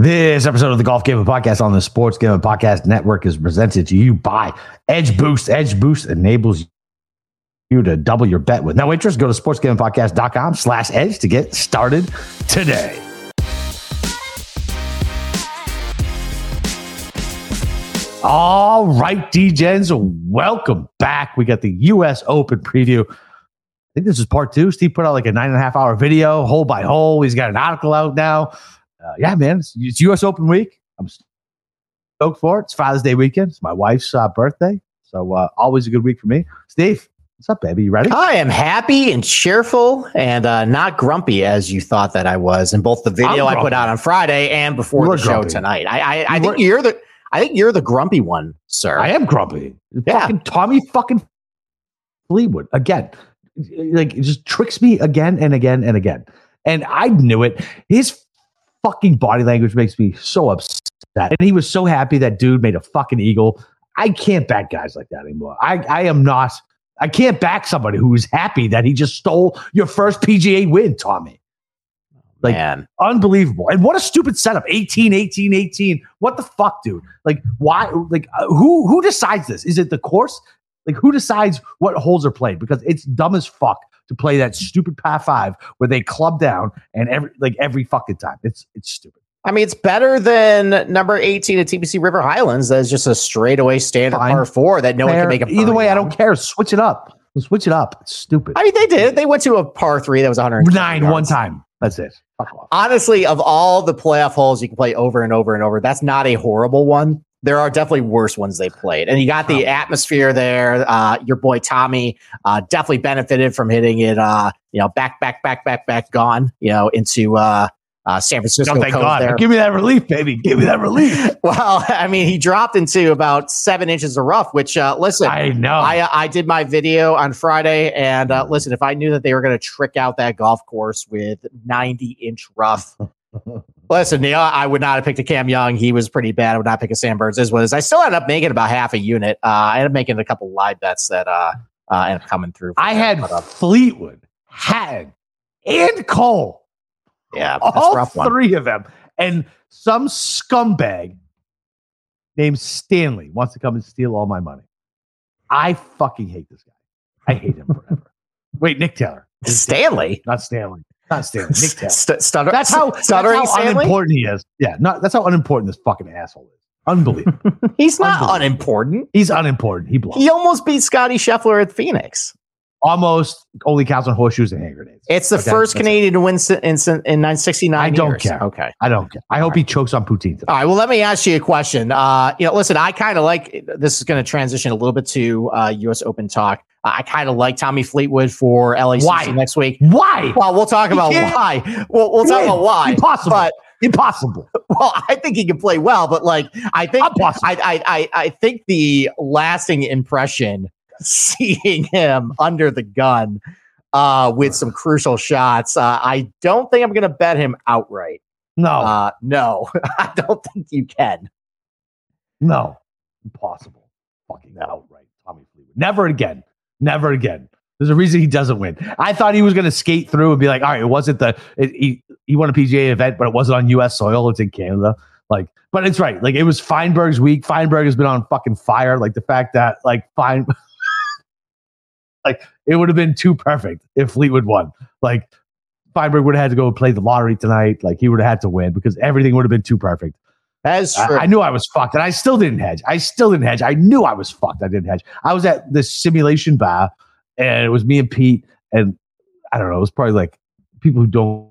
This episode of the Golf Gambling Podcast on the Sports Gambling Podcast Network is presented to you by EdgeBoost. Edge Boost enables you to double your bet with no interest. Go to sportsgamblingpodcast.com slash edge to get started today. All right, DJs, welcome back. We got the U.S. Open preview. I think this is part two. Steve put out like a nine and a half hour video, hole by hole. He's got an article out now uh, yeah, man, it's, it's, U.S. Open week. I'm stoked for it. It's Father's Day weekend. It's my wife's uh, birthday, so uh, always a good week for me. Steve, what's up, baby? You ready? I am happy and cheerful and uh, not grumpy as you thought that I was in both the video I put out on Friday and before the show grumpy. tonight. I, I, I think you're the I think you're the grumpy one, sir. I am grumpy. Yeah. Fucking Tommy fucking Fleetwood again. Like it just tricks me again and again and again. And I knew it. His fucking body language makes me so upset. And he was so happy that dude made a fucking eagle. I can't back guys like that anymore. I, I am not. I can't back somebody who's happy that he just stole your first PGA win, Tommy. Like, Man. unbelievable. And what a stupid setup. 18, 18, 18. What the fuck, dude? Like, why? Like, uh, who who decides this? Is it the course? Like, who decides what holes are played? Because it's dumb as fuck to play that stupid par five where they club down and every like every fucking time. It's it's stupid. I mean, it's better than number 18 at TPC River Highlands. That's just a straightaway standard Fine. par four that no Fair. one can make a Either way, on. I don't care. Switch it up. Switch it up. It's stupid. I mean, they did. They went to a par three that was 109 one time. That's it. Honestly, of all the playoff holes you can play over and over and over, that's not a horrible one there are definitely worse ones they played. And you got the atmosphere there. Uh, your boy Tommy uh, definitely benefited from hitting it, uh, you know, back, back, back, back, back, gone, you know, into uh, uh, San Francisco. Oh, thank God. There. Give me that relief, baby. Give me that relief. well, I mean, he dropped into about seven inches of rough, which, uh, listen, I know. I, I did my video on Friday. And listen, if I knew that they were going to trick out that golf course with 90 inch rough, Listen, Neil, I would not have picked a Cam Young. He was pretty bad. I would not pick a Sam Burns as was. I still ended up making about half a unit. Uh, I ended up making a couple live bets that uh, uh ended up coming through. I had Fleetwood, Hatton, and Cole. Yeah, all three of them. And some scumbag named Stanley wants to come and steal all my money. I fucking hate this guy. I hate him forever. Wait, Nick Taylor. Stanley? Not Stanley. Not Stanley. Nick Taylor. St- stutter, that's how, stuttering that's how unimportant he is. Yeah, not, that's how unimportant this fucking asshole is. Unbelievable. He's not unimportant. He's unimportant. He blows. He almost beat Scotty Scheffler at Phoenix. Almost only counts on horseshoes and hand grenades. It's the okay? first Canadian it. to win in, in 969 I don't years. care. Okay. I don't care. I All hope right. he chokes on poutine. Today. All right. Well, let me ask you a question. Uh, you know, listen, I kind of like this is going to transition a little bit to uh, U.S. Open talk. I kind of like Tommy Fleetwood for LACC why? next week. Why? Well, we'll talk about why. We'll, we'll talk about why. Impossible. But, Impossible. Well, I think he can play well, but like I think I, I, I I think the lasting impression seeing him under the gun uh, with some crucial shots. Uh, I don't think I'm going to bet him outright. No, uh, no, I don't think you can. No, impossible. Fucking outright, Tommy Fleetwood. Never again. Never again. There's a reason he doesn't win. I thought he was going to skate through and be like, all right, it wasn't the, it, he, he won a PGA event, but it wasn't on US soil. It's in Canada. Like, but it's right. Like, it was Feinberg's week. Feinberg has been on fucking fire. Like, the fact that, like, Fine, like, it would have been too perfect if Fleetwood won. Like, Feinberg would have had to go play the lottery tonight. Like, he would have had to win because everything would have been too perfect. As I, I, knew I was fucked, and I still didn't hedge. I still didn't hedge. I knew I was fucked. I didn't hedge. I was at this simulation bar, and it was me and Pete, and I don't know. It was probably like people who don't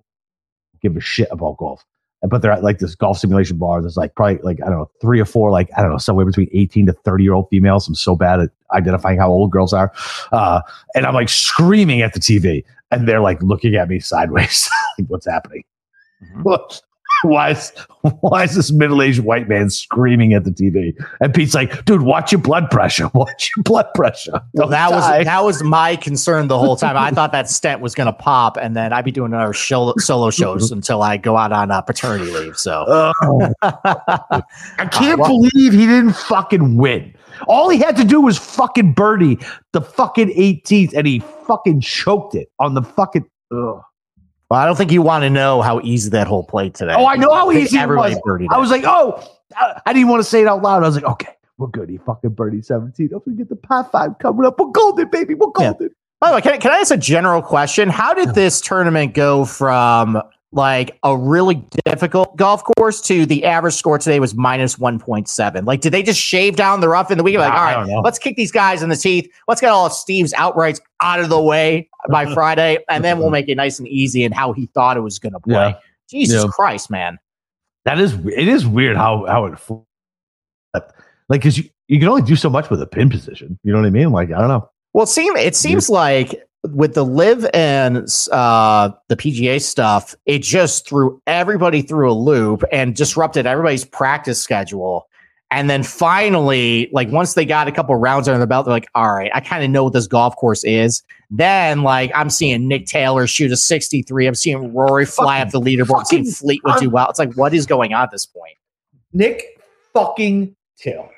give a shit about golf, but they're at like this golf simulation bar. There's like probably like I don't know three or four like I don't know somewhere between 18 to 30 year old females. I'm so bad at identifying how old girls are, uh, and I'm like screaming at the TV, and they're like looking at me sideways, like what's happening. Mm-hmm why is why is this middle aged white man screaming at the TV? And Pete's like, dude, watch your blood pressure. Watch your blood pressure. Don't well, that die. was that was my concern the whole time. I thought that stent was going to pop, and then I'd be doing another show, solo shows until I go out on uh, paternity leave. So oh. I can't uh, well, believe he didn't fucking win. All he had to do was fucking birdie the fucking 18th, and he fucking choked it on the fucking. Ugh. Well, I don't think you want to know how easy that hole played today. Oh, I know how easy it was. birdied I was like, oh, I didn't want to say it out loud. I was like, okay, we're good. He fucking birdie 17. Don't forget the par five coming up. We're golden, baby. We're Yeah. golden. By the way, can I, can I ask a general question? How did this tournament go from like a really difficult golf course to the average score today was minus 1.7? Like, did they just shave down the rough in the week? Like, I- all right, let's kick these guys in the teeth. Let's get all of Steve's outrights out of the way by Friday, and then we'll make it nice and easy and how he thought it was going to play. Yeah. Jesus Yeah. Christ, man. That is, it is weird how, how it, like, cause you, you can only do so much with a pin position. You know what I mean? Like, I don't know. Well, it seems it seems like with the LIV and uh, the PGA stuff, it just threw everybody through a loop and disrupted everybody's practice schedule. And then finally, like once they got a couple rounds under the belt, they're like, "All right, I kind of know what this golf course is." Then, like, I'm seeing Nick Taylor shoot a 63. I'm seeing Rory fly up the leaderboard. I'm seeing fucking- Fleetwood do well. It's like, what is going on at this point? Nick fucking Taylor.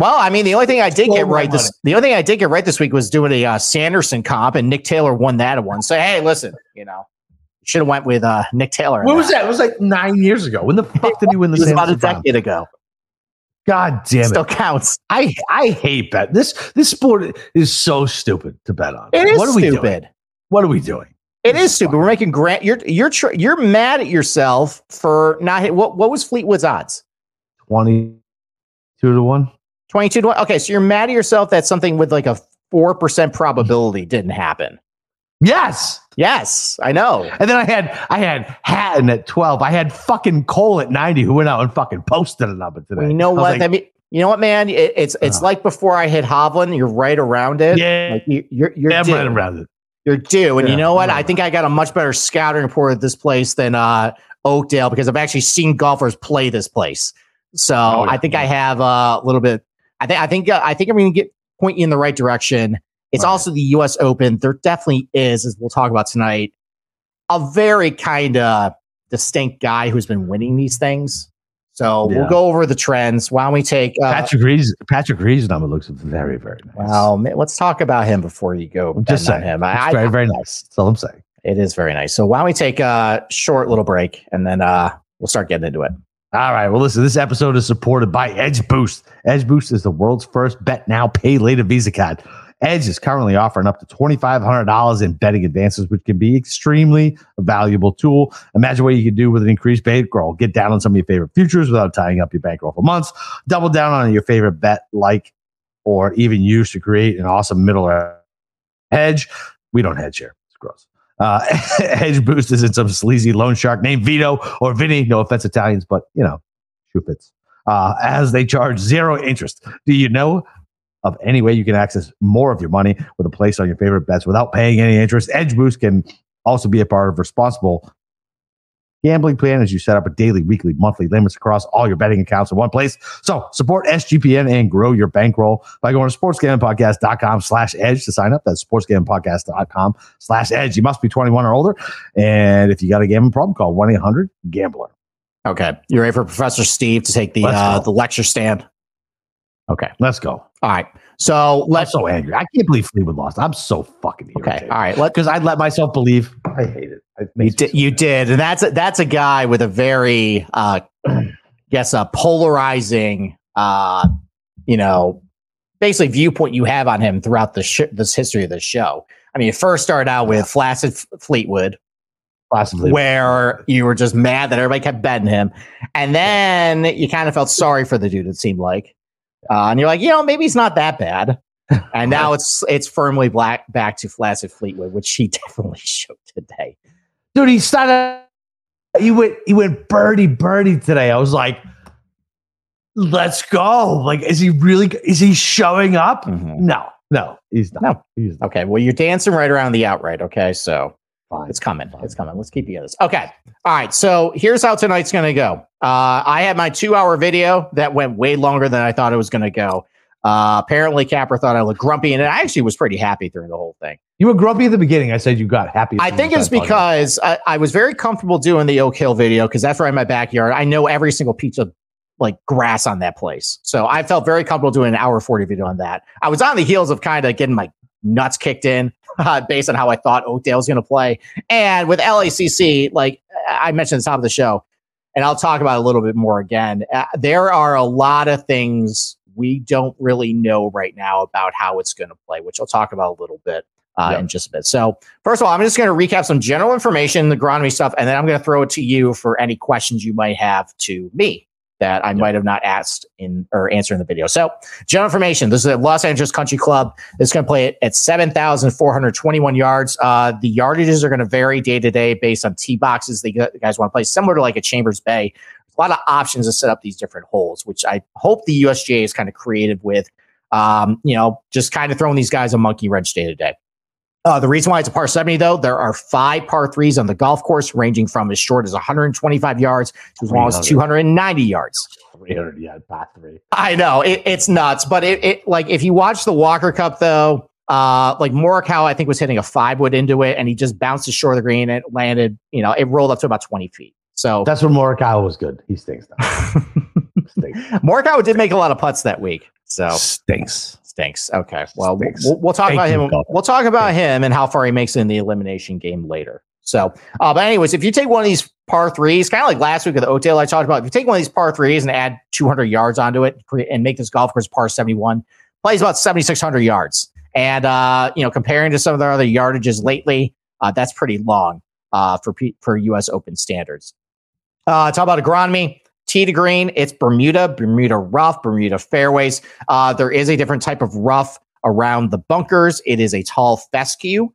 Well, I mean, the only thing I did get right this the only thing I did get right this week was doing a uh, Sanderson comp, and Nick Taylor won that one. So hey, listen, you know, should have went with uh, Nick Taylor. What was that? It was like nine years ago. When the fuck did he win the It was about a Sanderson decade ago. God damn it. Still counts. I I hate bet. This this sport is so stupid to bet on. It is what are we doing? stupid. What are we doing? It is stupid. We're making grant. You're you're tr- you're mad at yourself for not hit. What what was Fleetwood's odds? Twenty two to one. Twenty two to one. Okay, so you're mad at yourself that something with like a four percent probability didn't happen. Yes. Yes, I know. And then I had I had Hatton at twelve. I had fucking Cole at ninety, who went out and fucking posted a number today. Well, you know what? like, I mean, you know what, man? It, it's it's Ugh. like before I hit Hovland. You're right around it. yeah, Like you, you're you're yeah, due. right around it. You're due. And Yeah, you know what? I'm I think I got a much better scouting report at this place than uh, Oakdale because I've actually seen golfers play this place. So Oh, yeah. I think I have uh, a little bit. I think I think uh, I think I'm going to get point you in the right direction. It's Right. also the U.S. Open. There definitely is, as we'll talk about tonight, a very kind of distinct guy who's been winning these things. So Yeah. we'll go over the trends. Why don't we take? Uh, Patrick Reed's Patrick Reed's number looks very very nice. well, let's talk about him before you go. I'm just saying. him. It's I, very I, very nice. That's all I'm saying. it is very nice. So why don't we take a short little break and then uh, we'll start getting into it. All right. Well, listen, this episode is supported by EdgeBoost. Edge Boost is the world's first bet now, pay later Visa card. Edge is currently offering up to $2,500 in betting advances, which can be extremely valuable tool. Imagine what you can do with an increased bankroll. Get down on some of your favorite futures without tying up your bankroll for months. Double down on your favorite bet, like, or even use to create an awesome middle hedge. We don't hedge here. It's gross. Uh, EdgeBoost isn't some sleazy loan shark named Vito or Vinny. No offense, Italians, but you know, shoe fits. Uh, as they charge zero interest. Do you know of any way you can access more of your money with a place on your favorite bets without paying any interest? EdgeBoost can also be a part of responsible gambling plan as you set up a daily, weekly, monthly limits across all your betting accounts in one place. So support SGPN and grow your bankroll by going to sportsgamblingpodcast.com slash edge to sign up. That's sportsgamblingpodcast.com slash edge. You must be 21 or older. And if you got a gambling problem, call 1-800-GAMBLER. Okay, you ready for Professor Steve to take the uh, the lecture stand? Okay, Let's go. all right. So I'm let's. so angry. I can't believe Fleetwood lost. I'm so fucking Okay, all right. Because I let myself believe. I hate it. You did. You did, and that's a, that's a guy with a very, uh, guess, a polarizing, uh, you know, basically viewpoint you have on him throughout the sh- this history of the show. I mean, it first started out with Flaccid F- Fleetwood, Possibly. where you were just mad that everybody kept betting him, and then you kind of felt sorry for the dude. It seemed like, uh, and you're like, you know, maybe he's not that bad. And now it's it's firmly black back to Flaccid Fleetwood, which he definitely showed today. Dude, he started. He went. He went birdie birdie today. I was like, "Let's go!" Like, is he really? Is he showing up? No, no, he's not. No. he's not. Okay, well, you're dancing right around the outright. Okay, so Fine. it's coming. It's coming. Let's keep you in this. Okay. All right. So here's how tonight's going to go. Uh, I had my two hour video that went way longer than I thought it was going to go. Uh, apparently, Capper thought I looked grumpy, and I actually was pretty happy through the whole thing. You were grumpy at the beginning. I said you got happy. I think it's because I, I was very comfortable doing the Oak Hill video because that's right in my backyard. I know every single piece of like grass on that place. So I felt very comfortable doing an hour 40 video on that. I was on the heels of kind of getting my nuts kicked in uh, based on how I thought Oakdale was going to play. And with LACC, like I mentioned at the top of the show, and I'll talk about a little bit more again. Uh, there are a lot of things we don't really know right now about how it's going to play, which I'll talk about a little bit uh, yep. in just a bit. So, first of all, I'm just going to recap some general information, the agronomy stuff, and then I'm going to throw it to you for any questions you might have to me that I yep. might have not asked in or answered in the video. So, general information. This is at Los Angeles Country Club. It's going to play at 7,421 yards. Uh, the yardages are going to vary day to day based on tee boxes the guys want to play, similar to like a Chambers Bay. A lot of options to set up these different holes, which I hope the USGA is kind of creative with. Um, you know, just kind of throwing these guys a monkey wrench day to day. Uh, the reason why it's a par 70, though, there are five par threes on the golf course, ranging from as short as 125 yards to as long as 290 yards. 300 yeah, par three. I know it, it's nuts, but it, it like if you watch the Walker Cup though, uh, like Morikawa, I think was hitting a five wood into it, and he just bounced the shore of the green and it landed. You know, it rolled up to about 20 feet. So that's when Morikawa was good. He stinks. stinks. Morikawa did make a lot of putts that week. So stinks. Stinks. Okay. Well, Stinks. We'll, we'll, talk Thank about him. God. We'll talk about him and how far he makes in the elimination game later. So, uh, but anyways, if you take one of these par threes, kind of like last week with the Oakdale I talked about, if you take one of these par threes and add 200 yards onto it and make this golf course par 71, plays about 7,600 yards. And, uh, you know, comparing to some of the other yardages lately, uh, that's pretty long uh, for, P- for U.S. Open standards. Uh, talk about agronomy. Tee to green, it's Bermuda, Bermuda rough, Bermuda fairways. Uh, there is a different type of rough around the bunkers. It is a tall fescue.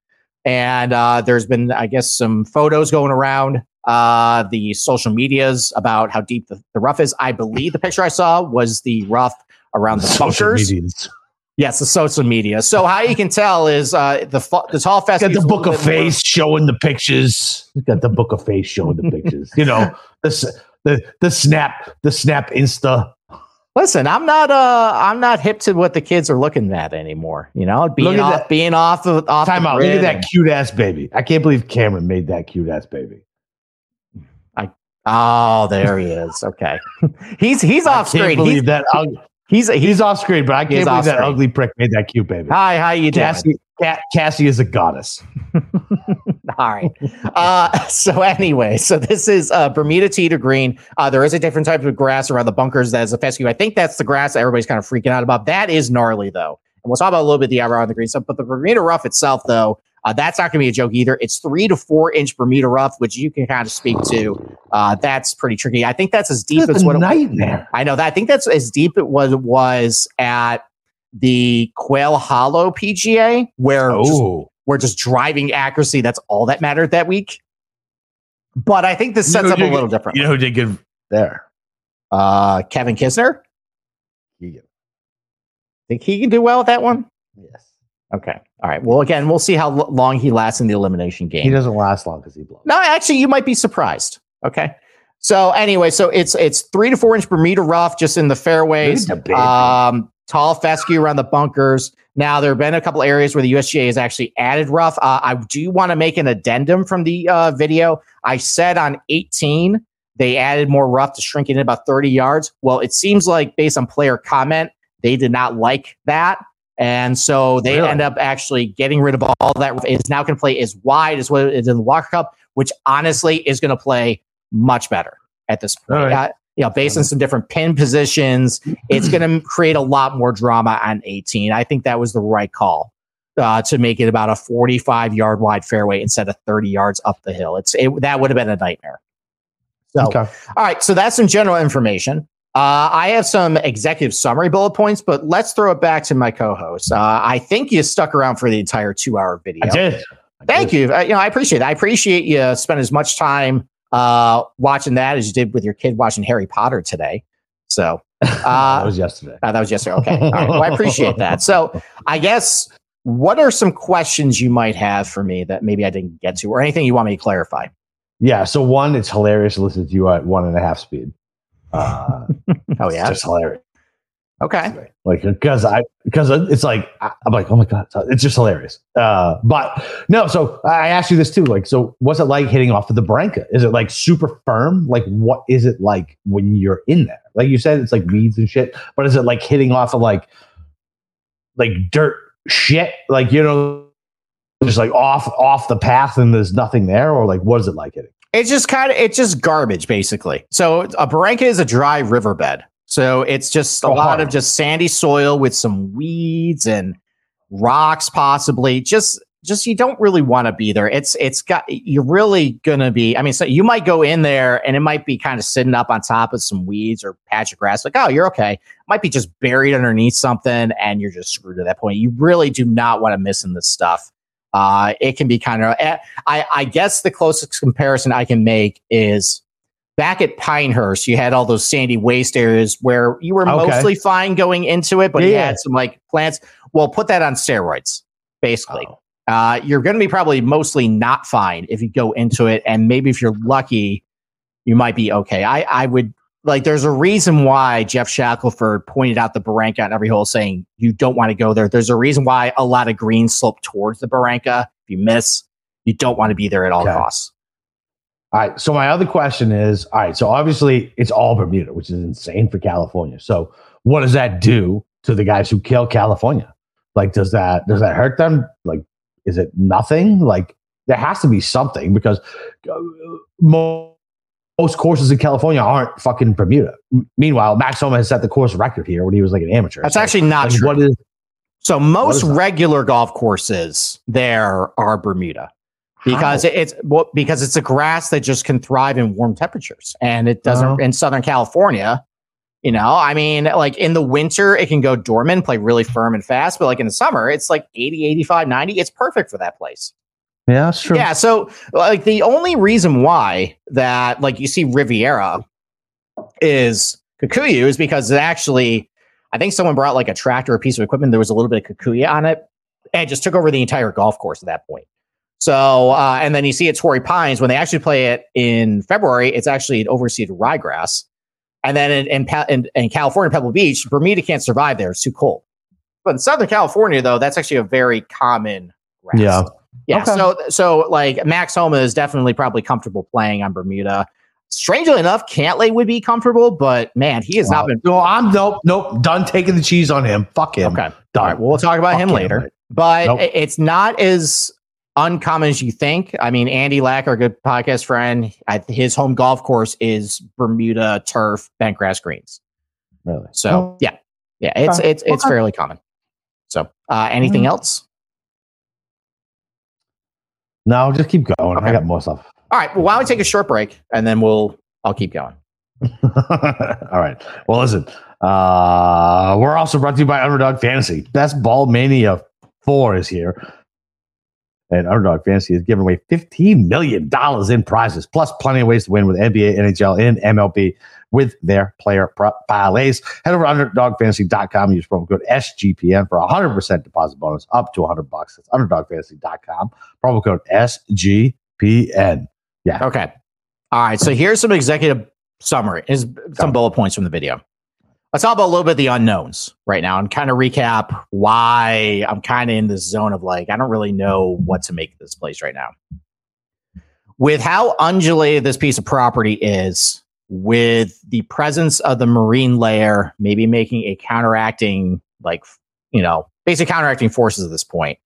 And uh, there's been, I guess, some photos going around uh, the social medias about how deep the, the, rough is. I believe the picture I saw was the rough around the, the bunkers. Medias. Yes, the social media. So how you can tell is uh, the the tall fescue. Got the book of face more. showing the pictures. Got the book of face showing the pictures. you know, this the the snap the snap insta Listen, I'm not uh I'm not hip to what the kids are looking at anymore. You know, being off that. being off of off Time out. Look at that cute ass baby. I can't believe Cameron made that cute ass baby. I oh there he is. Okay. he's he's off screen. Believe he's, that he's, he's he's off screen, but I can't believe that ugly prick made that cute baby. Hi, hi, you Cassie, doing? Cassie is a goddess. All right. Uh, so anyway, so this is uh, Bermuda tee to green. Uh, there is a different type of grass around the bunkers that is a fescue. I think that's the grass that everybody's kind of freaking out about. That is gnarly though. And we'll talk about a little bit the around the green stuff. But the Bermuda rough itself, though, uh, that's not going to be a joke either. It's three to four inch Bermuda rough, which you can kind of speak to. Uh, that's pretty tricky. I think that's as deep as what a nightmare. I know that. I think that's as deep it was was at the Quail Hollow PGA, where oh. just, where just driving accuracy that's all that mattered that week. But I think this sets you know up a little different. You know who did good there? Uh, Kevin Kisner. Keegan. Think he can do well with that one? Yes. Okay. All right. Well, again, we'll see how long he lasts in the elimination game. He doesn't last long because he blows. No, actually, you might be surprised. Okay. So anyway, so it's it's three to four inch Bermuda rough just in the fairways. Um, tall fescue around the bunkers. Now, there have been a couple areas where the USGA has actually added rough. Uh, I do want to make an addendum from the uh, video. I said on 18, they added more rough to shrink it in about 30 yards. Well, it seems like based on player comment, they did not like that. And so they really? end up actually getting rid of all that. It's now going to play as wide as what it is in the Walker Cup, which honestly is going to play much better at this point. Right you know, based on some different pin positions, it's going to create a lot more drama on 18. I think that was the right call uh, to make it about a 45 yard wide fairway instead of 30 yards up the hill. It's it, that would have been a nightmare. So, okay. all right. So that's some general information. Uh, I have some executive summary bullet points, but let's throw it back to my co-host. Uh, I think you stuck around for the entire two-hour video. I did. I Thank did. you. Uh, you know, I appreciate it. I appreciate you spend as much time uh, watching that as you did with your kid watching Harry Potter today. So uh, that was yesterday. Uh, that was yesterday. Okay. All right. Well, I appreciate that. So I guess what are some questions you might have for me that maybe I didn't get to or anything you want me to clarify? Yeah. So one, it's hilarious to listen to you at one and a half speed. Uh, oh yeah, just hilarious. Okay. Like because I because it's like I'm like oh my god it's just hilarious. Uh, but no, so I asked you this too. Like, so what's it like hitting off of the Barranca? Is it like super firm? Like, what is it like when you're in there? Like you said, it's like weeds and shit. But is it like hitting off of like like dirt shit? Like you know, just like off off the path and there's nothing there, or like what is it like hitting? It's just kind of it's just garbage basically. So a barranca is a dry riverbed. So it's just a Oh, lot hard. of just sandy soil with some weeds and rocks possibly. Just just you don't really want to be there. It's it's got you're really gonna be. I mean, so you might go in there and it might be kind of sitting up on top of some weeds or patch of grass. Like, oh, you're okay. Might be just buried underneath something, and you're just screwed at that point. You really do not want to miss in this stuff. Uh, it can be kind of. I I guess the closest comparison I can make is back at Pinehurst. You had all those sandy waste areas where you were Okay. mostly fine going into it, but you Yeah. had some like plants. Well, put that on steroids, basically Oh. uh, you're going to be probably mostly not fine if you go into it. And maybe if you're lucky, you might be okay. I, I would like, there's a reason why Geoff Shackelford pointed out the Barranca on every hole saying you don't want to go there. There's a reason why a lot of greens slope towards the Barranca. If you miss, you don't want to be there at all Okay. costs. All right. So my other question is, all right. So obviously it's all Bermuda, which is insane for California. So what does that do to the guys who kill California? Like, does that does that hurt them? Like, is it nothing? Like, there has to be something because uh, most courses in California aren't fucking Bermuda. M- Meanwhile, Max Homa has set the course record here when he was like an amateur. That's So, actually not like, true. what is so most is regular golf courses there are Bermuda. because how? it's well, because it's a grass that just can thrive in warm temperatures and it doesn't Uh-huh. in southern california you know i mean like in the winter it can go dormant play really firm and fast but like in the summer it's like 80 85 90 it's perfect for that place yeah, that's true. yeah so like the only reason why that like you see riviera is kikuyu is because it actually i think someone brought like a tractor or a piece of equipment there was a little bit of kikuyu on it and it just took over the entire golf course at that point so uh, and then you see at Torrey Pines when they actually play it in February, it's actually an overseeded ryegrass. And then in, in, in, in California, Pebble Beach, Bermuda can't survive there; it's too cold. But in Southern California, though, that's actually a very common grass. Yeah. Yeah. Okay. So so like Max Homa is definitely probably comfortable playing on Bermuda. Strangely enough, Cantlay would be comfortable, but man, he has not been No, I'm nope, nope. Done taking the cheese on him. Fuck him. okay. Done. All right, well, we'll talk about Fuck him later. mate. but Nope. it's not as uncommon as you think. I mean, Andy Lack, our good podcast friend, his home golf course is Bermuda turf bent grass greens. Really? So Oh, yeah, yeah, it's Okay. it's it's Okay. fairly common. So uh, anything Mhm. else? No, just keep going. Okay. I got more stuff. All right. Well, why don't we take a short break and then we'll I'll keep going. All right. Well, listen. Uh, we're also brought to you by Underdog Fantasy. Best Ball Mania 4 is here. And Underdog Fantasy is giving away $15 million in prizes, plus plenty of ways to win with NBA, NHL, and MLB with their player parlays. Head over to UnderdogFantasy.com use promo code SGPN for a 100% deposit bonus up to 100 bucks. That's UnderdogFantasy.com. Promo code SGPN. Yeah. Okay. All right. So here's some executive summary. Is some bullet points from the video. Let's talk about a little bit of the unknowns right now and kind of recap why I'm kind of in this zone of like, I don't really know what to make of this place right now. With how undulated this piece of property is, with the presence of the marine layer, maybe making a counteracting, like, you know, basic counteracting forces at this point.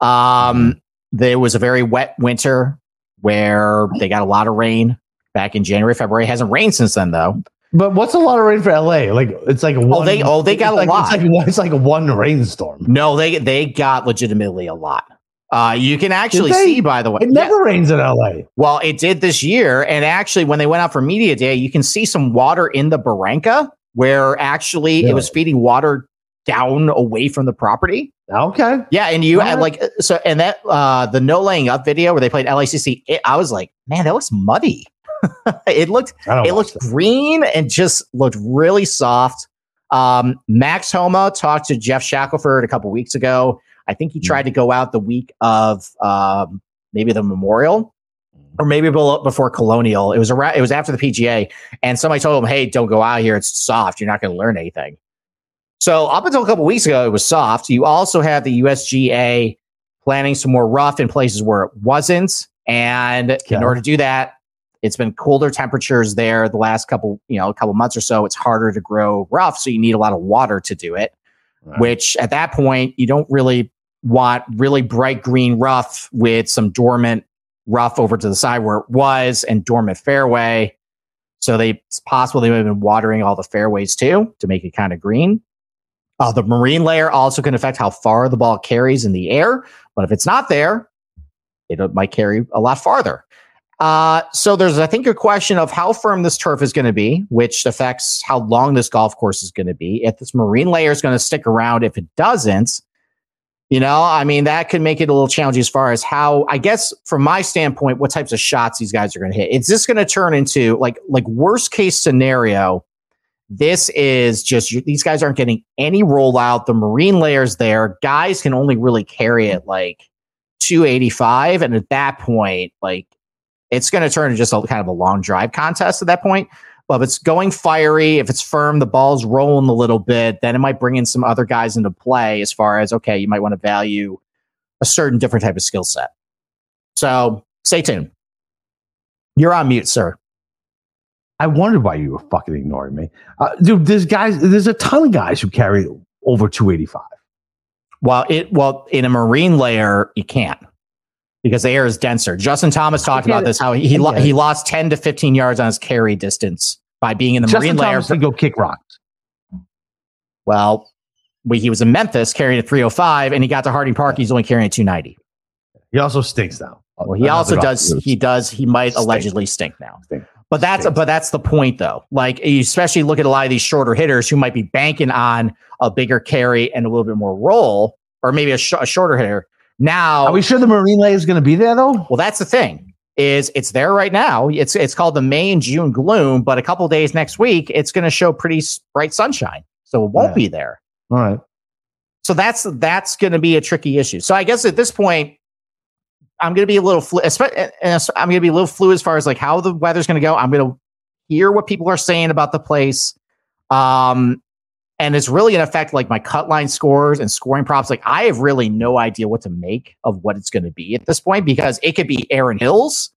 Um, there was a very wet winter where they got a lot of rain back in January, February. It hasn't rained since then, though. But what's a lot of rain for LA? Like it's like a one, they- oh, they got it's a like, lot. It's like, it's like one rainstorm. No, they they got legitimately a lot. Uh, you can actually see, by the way. It never rains in LA. Well, it did this year, and actually, when they went out for media day, you can see some water in the Barranca where actually it was feeding water down away from the property. Okay. Yeah, and you had right. like so, and that uh the no laying up video where they played LACC. It, I was like, man, that looks muddy. it looked it looked green and just looked really soft. Um, Max Homa talked to Geoff Shackelford a couple weeks ago. I think he Hmm. tried to go out the week of um, maybe the Memorial or maybe before Colonial. It was around, it was after the PGA, and somebody told him, "Hey, don't go out here. It's soft. You're not going to learn anything." So up until a couple weeks ago, it was soft. You also have the USGA planning some more rough in places where it wasn't, and Okay. in order to do that, it's been colder temperatures there the last couple, you know, a couple months or so. It's harder to grow rough, so you need a lot of water to do it. Right. Which at that point you don't really want really bright green rough with some dormant rough over to the side where it was and dormant fairway. So they it's possible they might have been watering all the fairways too to make it kind of green. Uh, the marine layer also can affect how far the ball carries in the air, but if it's not there, it might carry a lot farther. Uh, so there's, I think, a question of how firm this turf is going to be, which affects how long this golf course is going to be. If this marine layer is going to stick around, if it doesn't, you know, I mean, that could make it a little challenging as far as how, I guess, from my standpoint, what types of shots these guys are going to hit. Is this going to turn into like, like worst case scenario. This is just these guys aren't getting any rollout. The marine layers there, guys can only really carry it like 285, and at that point, like it's going to turn into just a kind of a long drive contest at that point. But if it's going fiery, if it's firm, the ball's rolling a little bit, then it might bring in some other guys into play as far as, okay, you might want to value a certain different type of skill set. So stay tuned. You're on mute, sir. I wondered why you were fucking ignoring me. Uh, dude, there's guys, there's a ton of guys who carry over 285. Well, it well in a marine layer, you can't because the air is denser. Justin Thomas talked about this how he he, lo- he lost 10 to 15 yards on his carry distance by being in the Justin marine Thomas layer. can go kick rocks. Well, we, he was in Memphis carrying a 305 and he got to Harding Park. He's only carrying a 290. He also stinks now. Well, he also does. He does. He might stink. allegedly stink now. Stink. But that's Stink. but that's the point though. Like especially look at a lot of these shorter hitters who might be banking on a bigger carry and a little bit more roll, or maybe a, sh- a shorter hitter. Now, are we sure the marine layer is going to be there though? Well, that's the thing. Is it's there right now. It's it's called the May and June gloom, but a couple days next week, it's going to show pretty bright sunshine, so it won't yeah. be there. All right. So that's that's going to be a tricky issue. So I guess at this point, I'm going to be a little flu- I'm going to be a little fluid as far as like how the weather's going to go. I'm going to hear what people are saying about the place. Um, and it's really in effect like my cut line scores and scoring props. Like I have really no idea what to make of what it's going to be at this point because it could be Erin Hills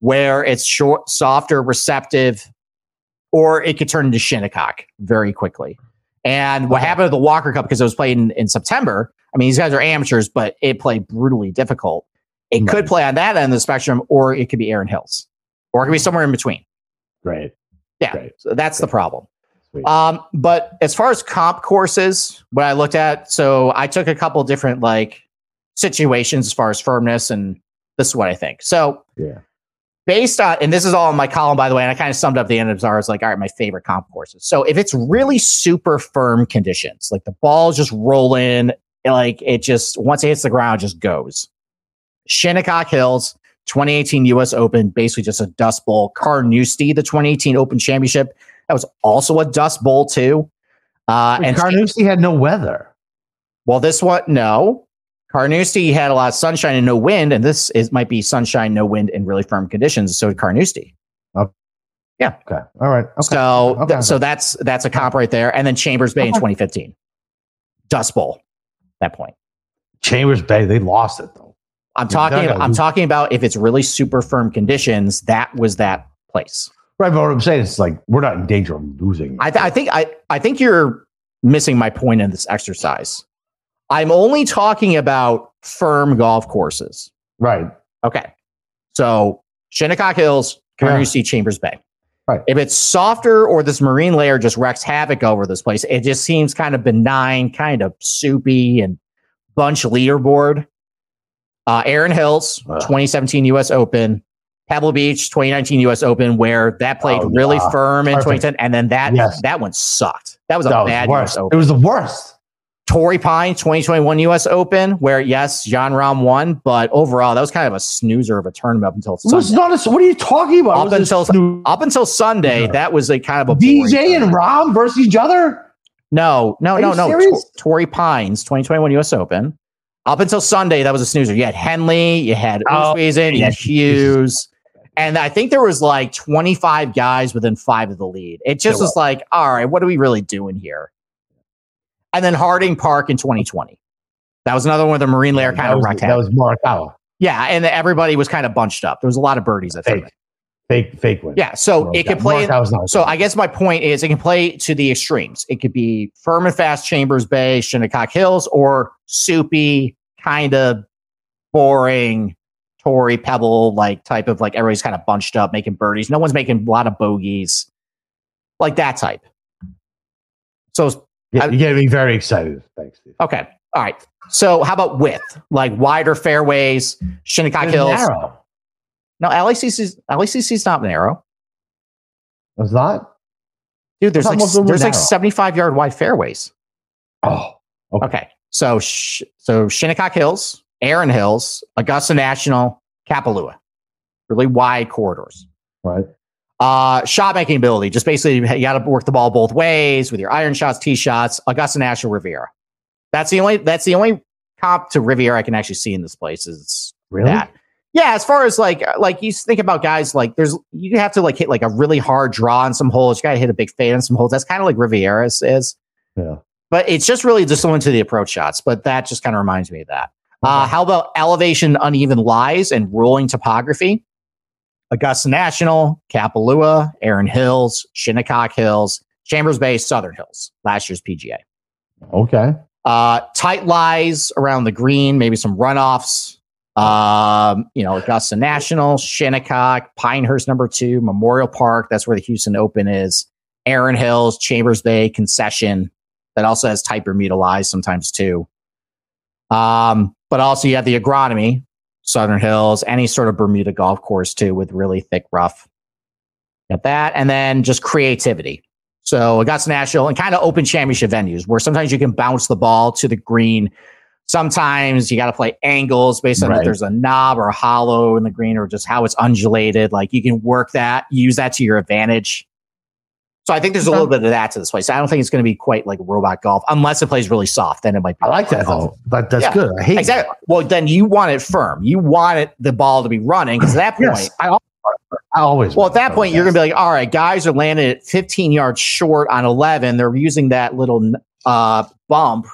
where it's short, softer, receptive, or it could turn into Shinnecock very quickly. And what happened at the Walker Cup because it was played in, in September. I mean, these guys are amateurs, but it played brutally difficult. It right. could play on that end of the spectrum, or it could be Erin Hills, or it could be somewhere in between. Right. Yeah. Right. So that's the problem. Um, but as far as comp courses, what I looked at, so I took a couple different like situations as far as firmness, and this is what I think. So yeah, based on, and this is all in my column by the way, and I kind of summed up the end of it as like, all right, my favorite comp courses. So if it's really super firm conditions, like the ball's just rolling, like it just once it hits the ground, just goes. Shinnecock Hills, 2018 U.S. Open, basically just a dust bowl. Carnoustie, the 2018 Open Championship that was also a dust bowl too. Uh, and Carnoustie had no weather. Well, this one, no. Carnoustie had a lot of sunshine and no wind, and this is might be sunshine, no wind, and really firm conditions. So did Carnoustie. Oh. Yeah. Okay. All right. Okay. So, okay. Th- so that's that's a comp right there, and then Chambers Bay okay. in 2015, Dust Bowl. That point. Chambers Bay, they lost it though. I'm talking. I'm talking about if it's really super firm conditions. That was that place. Right, but what I'm saying is like we're not in danger of losing. I, th- I think I, I think you're missing my point in this exercise. I'm only talking about firm golf courses. Right. Okay. So Shinnecock Hills, Carnoustie, yeah. Chambers Bay. Right. If it's softer or this marine layer just wreaks havoc over this place, it just seems kind of benign, kind of soupy and bunch leaderboard. Uh, Erin Hills, uh. 2017 US Open, Pebble Beach 2019 US Open, where that played oh, really yeah. firm in Perfect. 2010, and then that yes. that one sucked. That was a that bad was US Open. It was the worst. Torrey Pine 2021 US Open, where yes, Jon Rahm won, but overall that was kind of a snoozer of a tournament up until Sunday. It was not a, what are you talking about? Up until up until Sunday, that was a kind of a DJ and Rahm versus each other. No, no, are no, no. Torrey Pines 2021 US Open. Up until Sunday, that was a snoozer. You had Henley, you had oh, you had Hughes. And I think there was like 25 guys within five of the lead. It just was like, all right, what are we really doing here? And then Harding Park in 2020. That was another one of the marine layer kind of That was Morikawa. Yeah, and everybody was kind of bunched up. There was a lot of birdies. I think. Fake, fake win. Yeah, so it could play. So I guess my point is, it can play to the extremes. It could be firm and fast Chambers Bay, Shinnecock Hills, or soupy kind of boring Torrey Pebble like type of like everybody's kind of bunched up making birdies. No one's making a lot of bogeys, like that type. So yeah, you get me very excited. Thanks. Okay. All right. So how about width? Like wider fairways, Shinnecock Hills. Narrow. No, LACC's LACC's not narrow. It's not? Dude, there's like there's like 75 yard wide fairways. Oh. Okay. okay. So sh- so Shinnecock Hills, Erin Hills, Augusta National, Kapalua. Really wide corridors. Right. Uh, shot making ability, just basically you got to work the ball both ways with your iron shots, tee shots. Augusta National Riviera. That's the only. That's the only comp to Riviera I can actually see in this place. Is really that. Yeah, as far as like like you think about guys like there's you have to like hit like a really hard draw on some holes. You got to hit a big fade on some holes. That's kind of like Riviera's is. Yeah. But it's just really just to the approach shots. But that just kind of reminds me of that. Uh, how about elevation, uneven lies, and rolling topography? Augusta National, Kapalua, Erin Hills, Shinnecock Hills, Chambers Bay, Southern Hills, last year's PGA. Okay. Uh, tight lies around the green, maybe some runoffs. Um, you know, Augusta National, Shinnecock, Pinehurst number two, Memorial Park. That's where the Houston Open is. Erin Hills, Chambers Bay, Concession. That also has tight Bermuda lies sometimes too. Um, but also you have the agronomy, Southern Hills, any sort of Bermuda golf course too, with really thick rough. Got that, and then just creativity. So Augusta National and kind of open championship venues where sometimes you can bounce the ball to the green. Sometimes you got to play angles based on right. if there's a knob or a hollow in the green or just how it's undulated. Like you can work that, use that to your advantage. So I think there's a little bit of that to this place. I don't think it's going to be quite like robot golf unless it plays really soft. Then it might be. I like that though. But that's yeah. good. I hate exactly. That. Well, then you want it firm. You want it the ball to be running because at that point, yes, I, I always. Well, at that point, you're going to be like, all right, guys are landing at 15 yards short on 11. They're using that little uh, bump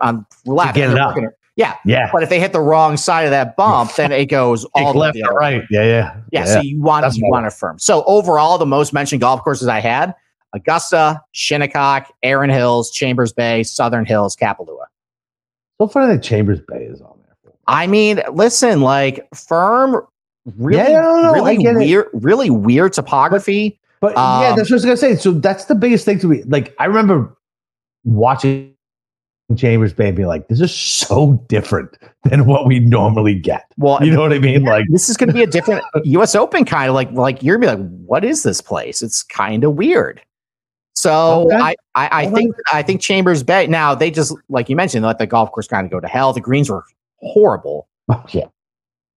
on left. Get it up. Yeah. Yeah. But if they hit the wrong side of that bump, then it goes all left or right. Yeah, yeah, yeah. Yeah. So you want That's you want it firm. So overall, the most mentioned golf courses I had Augusta, Shinnecock, Erin Hills, Chambers Bay, Southern Hills, Kapalua. So funny that Chambers Bay is on there. I mean, listen, like firm, really, yeah, really weird, it. really weird topography. But um, yeah, that's what I was gonna say. So that's the biggest thing to me. Like I remember watching Chambers Bay and be like, this is so different than what we normally get. Well, you know what I mean? Yeah, like this is going to be a different U.S. Open kind of like like you're gonna be like, what is this place? It's kind of weird. So okay. I, I, I think I think Chambers Bay. Now they just like you mentioned, let the golf course kind of go to hell. The greens were horrible. Oh, yeah.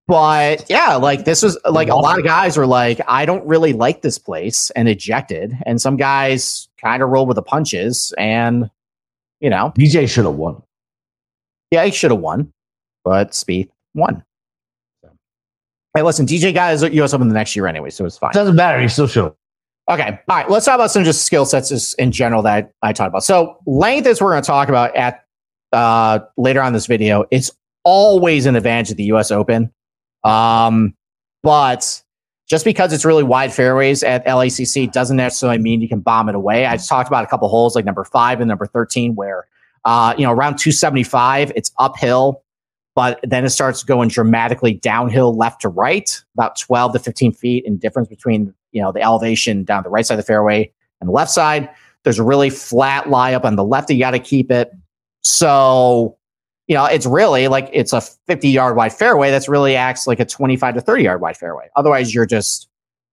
But yeah, like this was like a lot of guys were like, I don't really like this place and ejected. And some guys kind of rolled with the punches and you know. DJ should have won. Yeah, he should have won. But Spieth won. Hey, listen, DJ got his US Open the next year anyway, so it's fine. Doesn't matter. He still should Okay. All right. Let's talk about some just skill sets in general that I, talked about. So length is we're going to talk about at uh, later on this video. It's always an advantage at the U.S. Open, um, but just because it's really wide fairways at LACC doesn't necessarily mean you can bomb it away. I just talked about a couple holes like number five and number thirteen where uh, you know around 275 it's uphill but then it starts going dramatically downhill left to right, about 12 to 15 feet in difference between you know the elevation down the right side of the fairway and the left side. There's a really flat lie up on the left. You got to keep it. So, you know, it's really like it's a 50 yard wide fairway that's really acts like a 25 to 30 yard wide fairway. Otherwise, you're just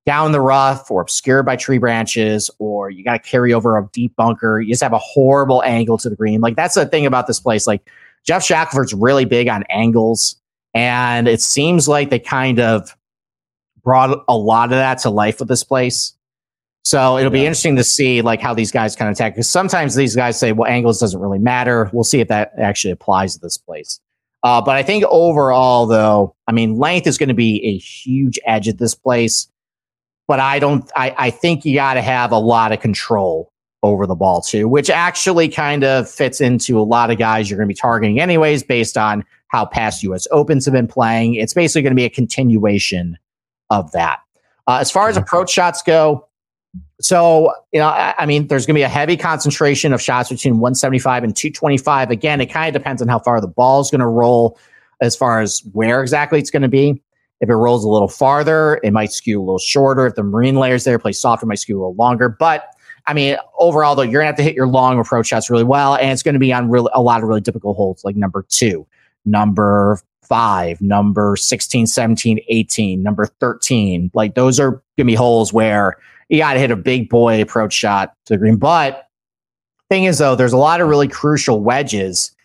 down the rough or obscured by tree branches, or you got to carry over a deep bunker. You just have a horrible angle to the green. Like that's the thing about this place. Like Geoff Shackelford's really big on angles, and it seems like they kind of brought a lot of that to life with this place. So it'll yeah. be interesting to see like how these guys kind of attack because sometimes these guys say, well, angles doesn't really matter. We'll see if that actually applies to this place. Uh, but I think overall, though, I mean, length is going to be a huge edge at this place. But I don't. I, I think you got to have a lot of control over the ball too, which actually kind of fits into a lot of guys you're going to be targeting anyways, based on how past U.S. Opens have been playing. It's basically going to be a continuation of that. Uh, as far as approach shots go, so you know, I, I mean, there's going to be a heavy concentration of shots between 175 and 225. Again, it kind of depends on how far the ball is going to roll. as far as where exactly it's going to be. If it rolls a little farther, it might skew a little shorter. If the marine layers there play softer, it might skew a little longer. But I mean, overall, though, you're gonna have to hit your long approach shots really well, and it's going to be on really a lot of really difficult holes, like number two, number five, number 16, 17, 18, number 13. Like those are gonna be holes where you got to hit a big boy approach shot to the green. But thing is, though, there's a lot of really crucial wedges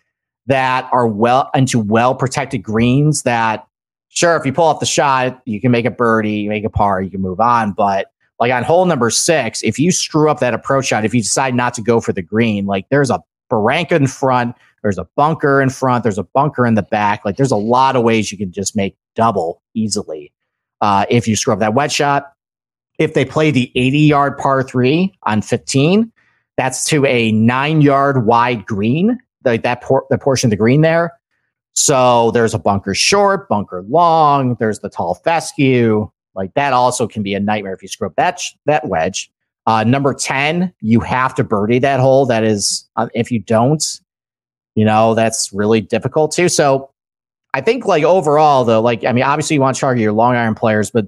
that are well into well protected greens that sure if you pull off the shot you can make a birdie you make a par you can move on but like on hole number six if you screw up that approach shot if you decide not to go for the green like there's a barranca in front there's a bunker in front there's a bunker in the back like there's a lot of ways you can just make double easily uh, if you screw up that wet shot if they play the 80 yard par three on 15 that's to a nine yard wide green like that por- the portion of the green there. So there's a bunker short, bunker long. There's the tall fescue. Like that also can be a nightmare if you screw up that sh- that wedge. Uh, number ten, you have to birdie that hole. That is, uh, if you don't, you know that's really difficult too. So I think like overall though, like I mean, obviously you want to target your long iron players, but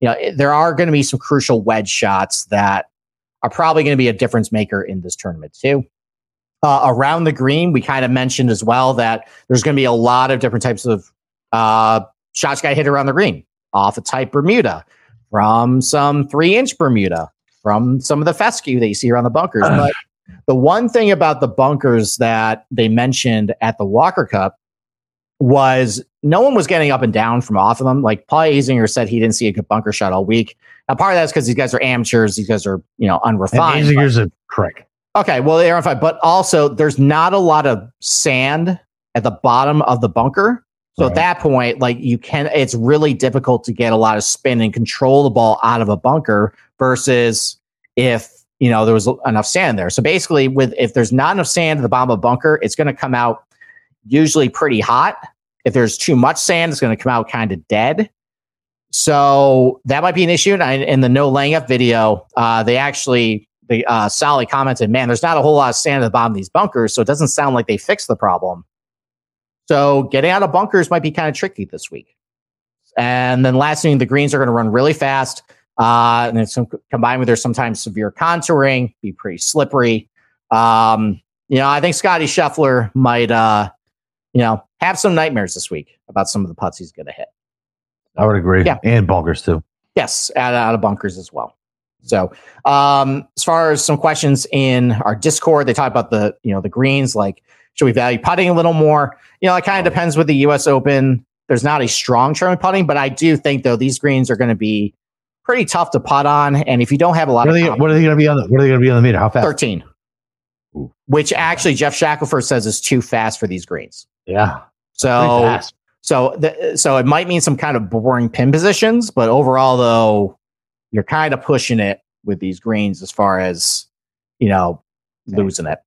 you know there are going to be some crucial wedge shots that are probably going to be a difference maker in this tournament too. Uh, around the green, we kind of mentioned as well that there's going to be a lot of different types of uh, shots got hit around the green off a type Bermuda, from some three inch Bermuda, from some of the fescue that you see around the bunkers. but the one thing about the bunkers that they mentioned at the Walker Cup was no one was getting up and down from off of them. Like Paul Azinger said he didn't see a good bunker shot all week. Now, part of that's because these guys are amateurs. These guys are, you know, unrefined. And Azinger's a prick. Okay, well they're fire, but also there's not a lot of sand at the bottom of the bunker. So right. at that point, like you can, it's really difficult to get a lot of spin and control the ball out of a bunker versus if you know there was enough sand there. So basically, with if there's not enough sand at the bottom of bunker, it's going to come out usually pretty hot. If there's too much sand, it's going to come out kind of dead. So that might be an issue. And in the no laying up video, uh, they actually the uh, Sally commented, "Man, there's not a whole lot of sand at the bottom of these bunkers, so it doesn't sound like they fixed the problem." So getting out of bunkers might be kind of tricky this week. And then last thing, the greens are going to run really fast, uh, and it's combined with their sometimes severe contouring, be pretty slippery. Um, you know, I think Scotty Scheffler might, uh, you know, have some nightmares this week about some of the putts he's going to hit. I would agree. Yeah, and bunkers too. Yes, out, out of bunkers as well. So, um, as far as some questions in our Discord, they talk about the you know the greens. Like, should we value putting a little more? You know, it kind of depends with the U.S. Open. There's not a strong trend putting, but I do think though these greens are going to be pretty tough to putt on. And if you don't have a lot what of, they, what are they going to be on? The, what are they going to be on the meter? How fast? Thirteen. Ooh. Which actually Geoff Shackelford says is too fast for these greens. Yeah. So so the, so it might mean some kind of boring pin positions, but overall though, you're kind of pushing it with these greens as far as you know losing it.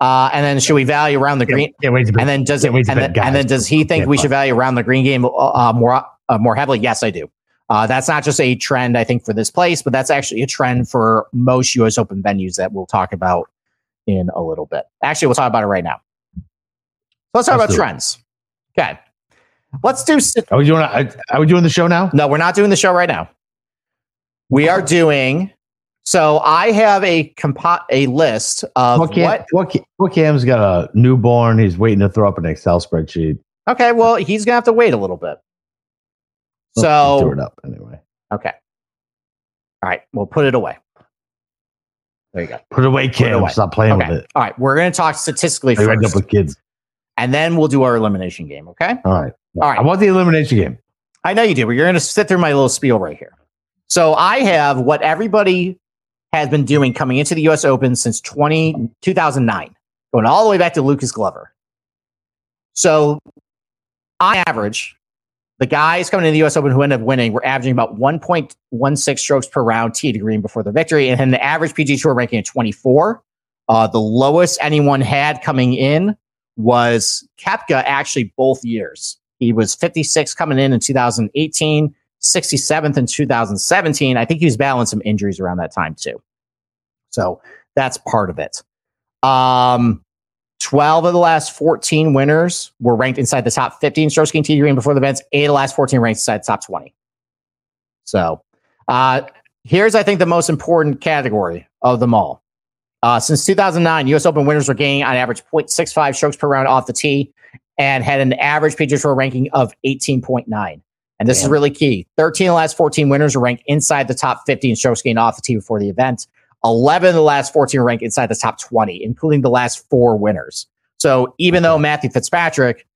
Uh, and then should we value around the green? Yeah, wait and then does it? And then, and then, does he think we should value around the green game uh, more uh, more heavily? Yes, I do. Uh, that's not just a trend, I think, for this place, but that's actually a trend for most U.S. Open venues that we'll talk about in a little bit. Actually, we'll talk about it right now. Let's talk let's about trends. It. Okay, let's do. Are we doing? Are we doing the show now? No, we're not doing the show right now. We are doing. So I have a compo- a list of what, what what what Cam's got a newborn. He's waiting to throw up an Excel spreadsheet. Okay, well he's gonna have to wait a little bit. So throw it up anyway. Okay. All right, we'll put it away. There you go. Put it away, kid. It away. Stop playing okay. with it. All right, we're gonna talk statistically I first. up with kids, and then we'll do our elimination game. Okay. All right. All right. I want the elimination game. I know you do, but you're gonna sit through my little spiel right here. So I have what everybody has been doing coming into the US Open since 20, 2009, going all the way back to Lucas Glover. So, on average, the guys coming into the US Open who end up winning were averaging about 1.16 strokes per round tee to green before the victory. And then the average PG Tour ranking at 24. Uh, the lowest anyone had coming in was Koepka actually both years. He was 56 coming in in 2018 67th in 2017. I think he was battling some injuries around that time too. So that's part of it. Um, 12 of the last 14 winners were ranked inside the top 15 strokes gained tee green before the events. Eight of the last 14 ranked inside the top 20. So uh, here's, I think, the most important category of them all. Uh, since 2009, U.S. Open winners were gaining on average 0.65 strokes per round off the tee and had an average PGA Tour ranking of 18.9. And this Damn. is really key. 13 of the last 14 winners were ranked inside the top 15 strokes gained off the tee before the event. 11 of the last 14 were ranked inside the top 20, including the last four winners. So even though Matthew Fitzpatrick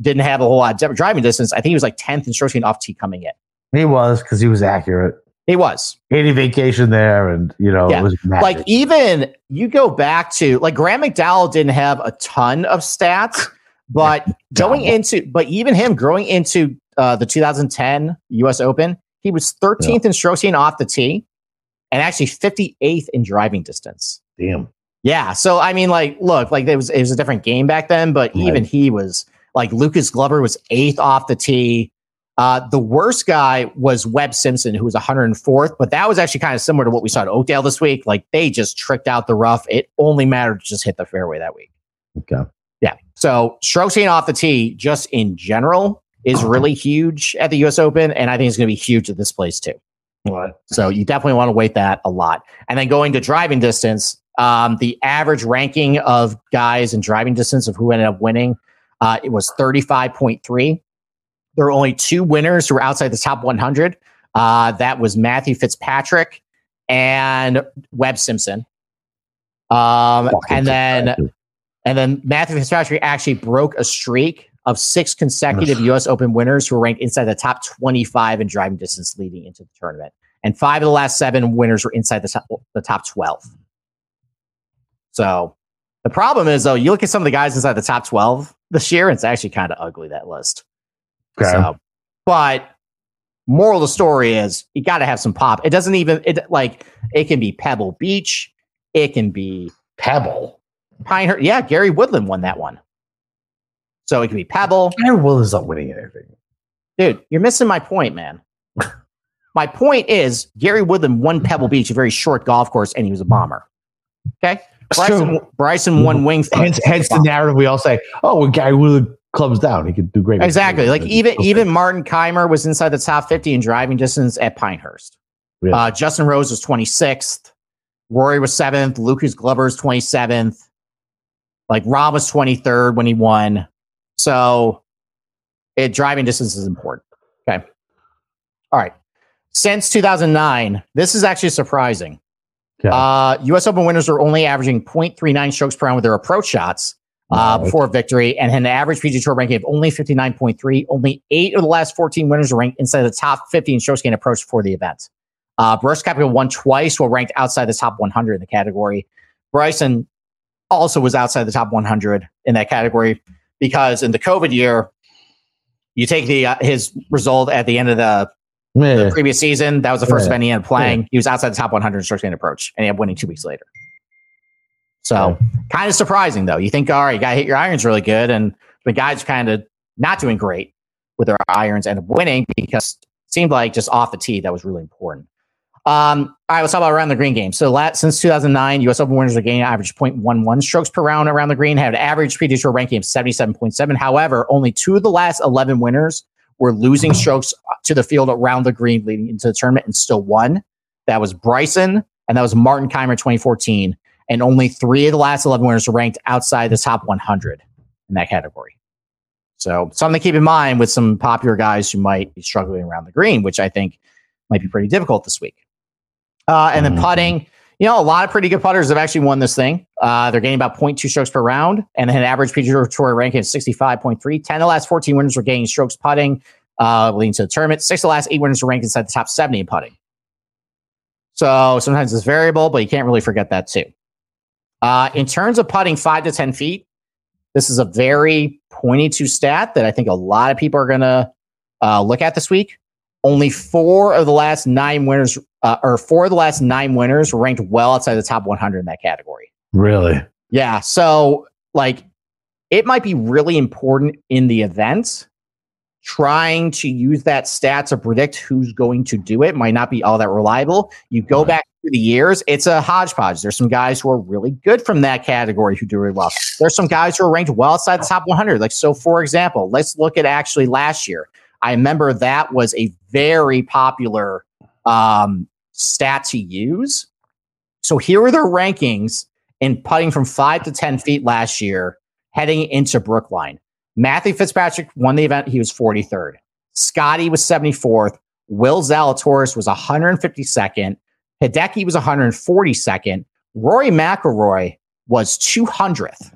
didn't have a whole lot of driving distance, I think he was like 10th in strokes gained off tee coming in. He was because he was accurate. He was. Any vacation there, and you know, yeah. like even you go back to like Graham McDowell didn't have a ton of stats, but going into but even him growing into uh, the 2010 U.S. Open, he was 13th yeah. in strokes off the tee, and actually 58th in driving distance. Damn. Yeah. So I mean, like, look, like it was it was a different game back then, but right. even he was like Lucas Glover was eighth off the tee. Uh, the worst guy was Webb Simpson, who was 104th, but that was actually kind of similar to what we saw at Oakdale this week. Like they just tricked out the rough. It only mattered to just hit the fairway that week. Okay. Yeah. So strokes off the tee, just in general, is really huge at the U.S. Open, and I think it's going to be huge at this place too. What? So you definitely want to weight that a lot. And then going to driving distance, um, the average ranking of guys in driving distance of who ended up winning, uh, it was 35.3. There were only two winners who were outside the top 100. Uh, that was Matthew Fitzpatrick and Webb Simpson. Um, and then, and then Matthew Fitzpatrick actually broke a streak of six consecutive U.S. Open winners who were ranked inside the top 25 in driving distance leading into the tournament. And five of the last seven winners were inside the top, the top 12. So the problem is, though, you look at some of the guys inside the top 12 this year, and it's actually kind of ugly, that list. Okay. So, but moral of the story is you got to have some pop. It doesn't even it like it can be Pebble Beach, it can be Pebble Pinehurst. Yeah, Gary Woodland won that one. So it can be Pebble. Gary Woodland's not winning anything, dude. You're missing my point, man. my point is Gary Woodland won Pebble Beach, a very short golf course, and he was a bomber. Okay. Bryson, Bryson won Foot. Hence, hence the narrative we all say, oh, when Gary Woodland clubs down. He could do great. Exactly. Like even okay. even Martin Kaymer was inside the top 50 in driving distance at Pinehurst. Really? Uh, Justin Rose was 26th. Rory was seventh. Lucas Glover was 27th. Like Rob was 23rd when he won. So it driving distance is important. Okay. All right. Since 2009, this is actually surprising. Yeah. Uh, U.S. Open winners are only averaging 0.39 strokes per round with their approach shots uh, before victory and had an average PGA Tour ranking of only 59.3. Only eight of the last 14 winners are ranked inside the top 50 in strokes gained approach before the event. Uh, Brooks Koepka won twice while ranked outside the top 100 in the category. Bryson also was outside the top 100 in that category because in the COVID year, you take the uh, his result at the end of the, yeah. the previous season. That was the first yeah. event he ended playing. Yeah. He was outside the top 100 in strokes gained approach, and he had winning two weeks later. So kind of surprising though. You think, all right, you got to hit your irons really good. And the guys kind of not doing great with their irons and winning because it seemed like just off the tee, that was really important. Um, all right, let's talk about around the green game. So last, since 2009, U.S. Open winners are gaining average 0.11 strokes per round around the green, have an average PGA Tour ranking of 77.7. However, only two of the last 11 winners were losing strokes to the field around the green leading into the tournament and still won. That was Bryson and that was Martin Kaymer 2014 and only three of the last 11 winners are ranked outside the top 100 in that category. So something to keep in mind with some popular guys who might be struggling around the green, which I think might be pretty difficult this week. Uh, and then mm-hmm. putting, you know, a lot of pretty good putters have actually won this thing. Uh, they're getting about 0.2 strokes per round and an average PGA Tour ranking of 65.3. 10 of the last 14 winners were gaining strokes putting, uh, leading to the tournament. Six of the last eight winners were ranked inside the top 70 in putting. So sometimes it's variable, but you can't really forget that too. Uh, in terms of putting five to 10 feet, this is a very pointy to stat that I think a lot of people are going to uh, look at this week. Only four of the last nine winners, uh, or four of the last nine winners, ranked well outside the top 100 in that category. Really? Yeah. So, like, it might be really important in the event trying to use that stat to predict who's going to do it might not be all that reliable. You go Right. back through the years, it's a hodgepodge. There's some guys who are really good from that category who do really well. There's some guys who are ranked well outside the top 100. Like, so for example, let's look at actually last year. I remember that was a very popular um, stat to use. So here are their rankings in putting from five to 10 feet last year heading into Brookline. Matthew Fitzpatrick won the event. He was 43rd. Scotty was 74th. Will Zalatoris was 152nd. Hideki was 142nd. Rory McIlroy was 200th.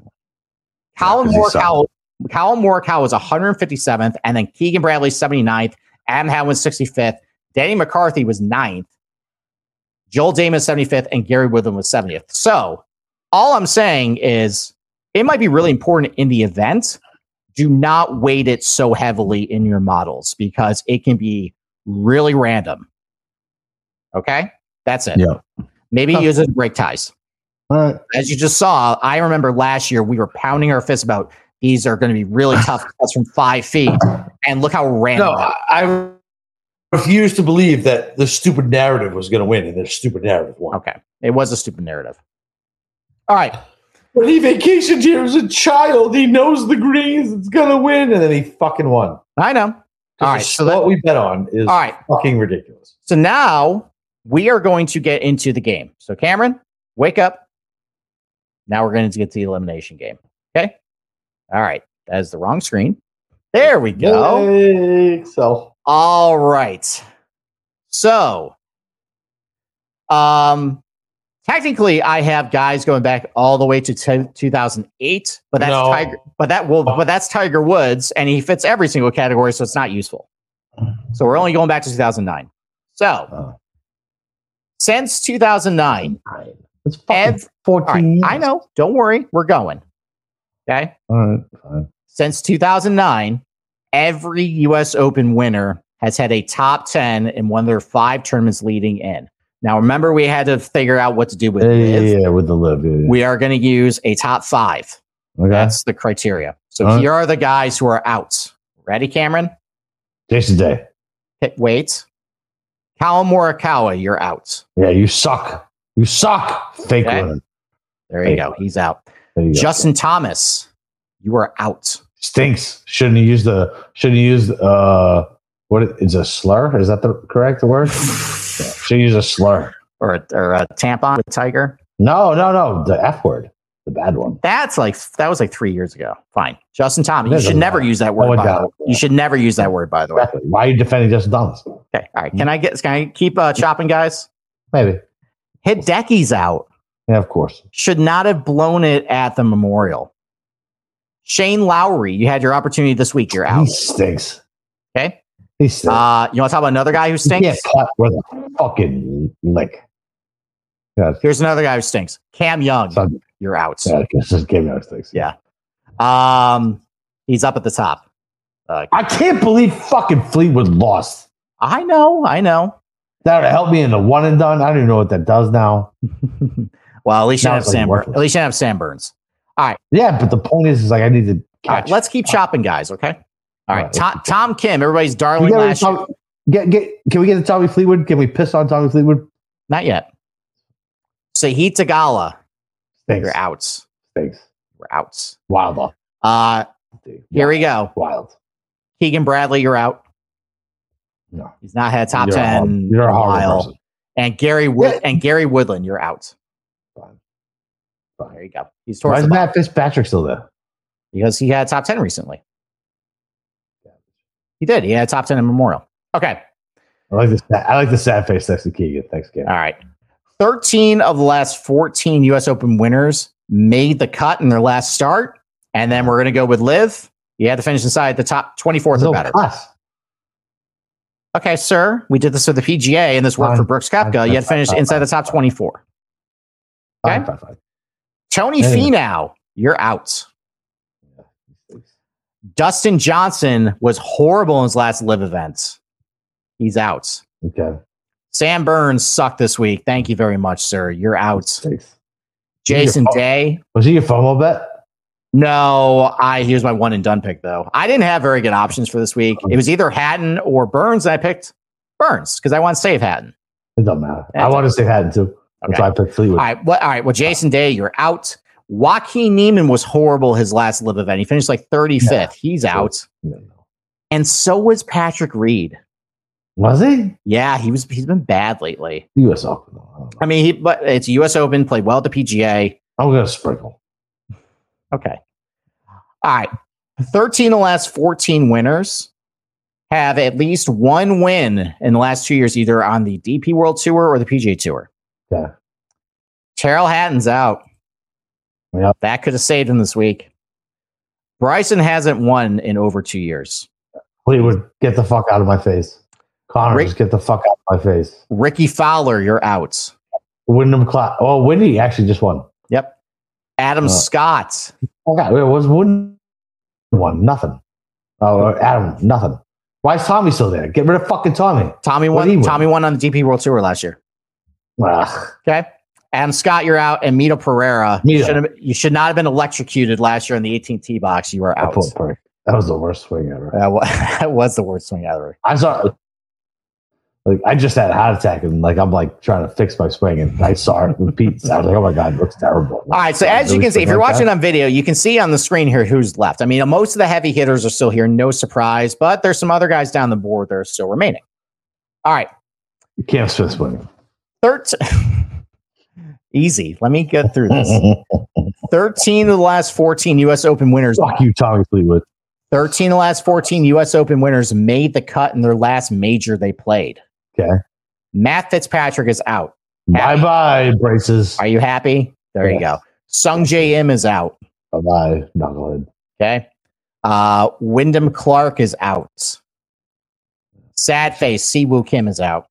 Collin Morikawa, Collin Morikawa was 157th. And then Keegan Bradley 79th. Adam was 65th. Denny McCarthy was 9th. Joel Dahmen 75th. And Gary Woodland was 70th. So all I'm saying is it might be really important in the event. Do not weight it so heavily in your models because it can be really random. Okay? That's it. Yeah. Maybe Oh. use it to break ties. All right. As you just saw, I remember last year we were pounding our fists about these are going to be really tough cuts from five feet. And look how random. No, I, I refuse to believe that the stupid narrative was going to win, and the stupid narrative won. okay. It was a stupid narrative. All right. When he vacationed here as a child, he knows the greens, it's going to win, and then he fucking won. I know. All All right, right, so so what we bet on is All right. fucking ridiculous. So now we are going to get into the game. So Cameron, wake up. Now we're going to get to the elimination game. Okay. All right. That is the wrong screen. There we go. Yay, Excel. All right. So, um, technically, I have guys going back all the way to t- 2008, but that's No. Tiger. But that will, but that's Tiger Woods, and he fits every single category, so it's not useful. So we're only going back to 2009. So Oh. since 2009, It's Ev- 14 all right, years. I know. Don't worry, we're going. Okay. All right, fine. Since 2009, every U.S. Open winner has had a top 10 in one of their five tournaments leading in. Now, remember, we had to figure out what to do with Yeah, yeah, with the LIV. Yeah, yeah. We are going to use a top five. okay. That's the criteria. So right. here are the guys who are out. Ready, Cameron? Jason Day. Wait. Kyle Morikawa, you're out. Yeah, you suck. You suck. Fake Okay. There you go. He's out. You go. Justin Thomas, you are out. Stinks. Shouldn't he use the? Shouldn't he use uh? What is a slur? Is that the correct word? Should use a slur. Or a, or a tampon with Tiger. No, no, no. The F word, the bad one. That's like that was like three years ago. Fine, Justin Thomas. You should never use that word. it By the way. You should never use that word. By the way. Exactly. Why are you defending Justin Thomas? Okay. All right. Can I get? Can I keep uh, chopping, guys? Maybe. Hit Hideki's out. Yeah, of course. Should not have blown it at the Memorial. Shane Lowry, you had your opportunity this week. You're out. He stinks. Okay. He stinks. Uh, you want to talk about another guy who stinks? cut with a fucking lick. Yeah, Here's another guy who stinks. Cam Young, son, you're out. yeah, it's just game out stinks. Yeah. Um, he's up at the top. Uh, I can't believe fucking Fleetwood lost. I know. I know. That would help me in the one and done. I don't even know what that does now. well, at least you have like Sam. At least you have Sam Burns. Yeah, but the point is, is like I need to All right, catch. let's keep chopping, guys. Okay. All All right, right, Tom, Tom Kim, everybody's darling last year. get, get, can we get to Tommy Fleetwood? Can we piss on Tommy Fleetwood? Not yet. Sahith Theegala, Thanks. you're out. Thanks. We're out. Wild. Uh, Dude. here we go. Wild. Keegan Bradley, you're out. No. He's not had a top You're a ten You're a a while. person. And Gary Wood Yeah. and Gary Woodland, you're out. Fine. There you go. He's Why is Matt Fitzpatrick still there? because he had top ten recently. He did. He had top ten in Memorial. Okay. I like this. I like the sad face to Keegan. Thanks, Cam. All right. 13 of the last 14 US Open winners made the cut in their last start. And then we're going to go with LIV. You had to finish inside the top 24th no or better. Okay, sir. We did this with the PGA and this worked for Brooks Koepka. You had to finish inside the top fine. 24. Fine, Okay. Tony Hey. Finau, you're out. Dustin Johnson was horrible in his last LIV event. He's out. Okay. Sam Burns sucked this week. Thank you very much, sir. You're out. Thanks. Jason. Day. Was he your FOMO bet? No, I here's my one and done pick though. I didn't have very good options for this week. It was either Hatton or Burns, and I picked Burns because I want to save Hatton. It doesn't matter. I want to save Hatton too. Okay. why I picked Fleetwood. All right. Well, all right. Well, Jason Day, you're out. Joaquin Niemann was horrible his last LIV event. He finished like 35th. Yeah. He's out. No. And so was Patrick Reed. Was he? Yeah, he was he's been bad lately. U.S. Open. I. I mean, he but it's US Open, played well at the PGA. I'm gonna sprinkle. Okay. All right. 13 of the last 14 winners have at least one win in the last two years, either on the DP World Tour or the PGA Tour. Yeah. Tyrrell Hatton's out. Yep. That could have saved him this week. Bryson hasn't won in over two years. Fleetwood, get the fuck out of my face. Connor, Rick- just get the fuck out of my face. Rickie Fowler, you're out. Wyndham Cla Oh, Windy actually just won. Yep. Adam Uh, Scott. Okay, it was Wyndham one nothing. Oh, Adam, nothing. Why is Tommy still there? Get rid of fucking Tommy. Tommy won. Tommy won on the DP World Tour last year. Ugh. Okay. Adam Scott, you're out, and Mito Pereira. You Mito. should, have, you should not have been electrocuted last year in the 18 tee box. You I out. That was the worst swing ever. That wa- that was the worst swing ever. I saw like I just had a heart attack and like I'm like trying to fix my swing and I saw it. I was like, oh my god, it looks terrible. All right. So as you can see, if you're watching on video, you can see on the screen here who's left. I mean, most of the heavy hitters are still here. No surprise, but there's some other guys down the board that are still remaining. All right. Cam Smith swinging. 13. Easy. Let me get through this. 13 of the last 14 U.S. Open winners. Fuck you, Tommy Fleetwood. 13 of the last 14 U.S. Open winners made the cut in their last major they played. Okay. Matt Fitzpatrick is out. Bye bye, braces. Are you happy? There you go. Sungjae Im is out. Bye bye, knucklehead. Okay. Uh, Wyndham Clark is out. Sad face. Si Woo Kim is out.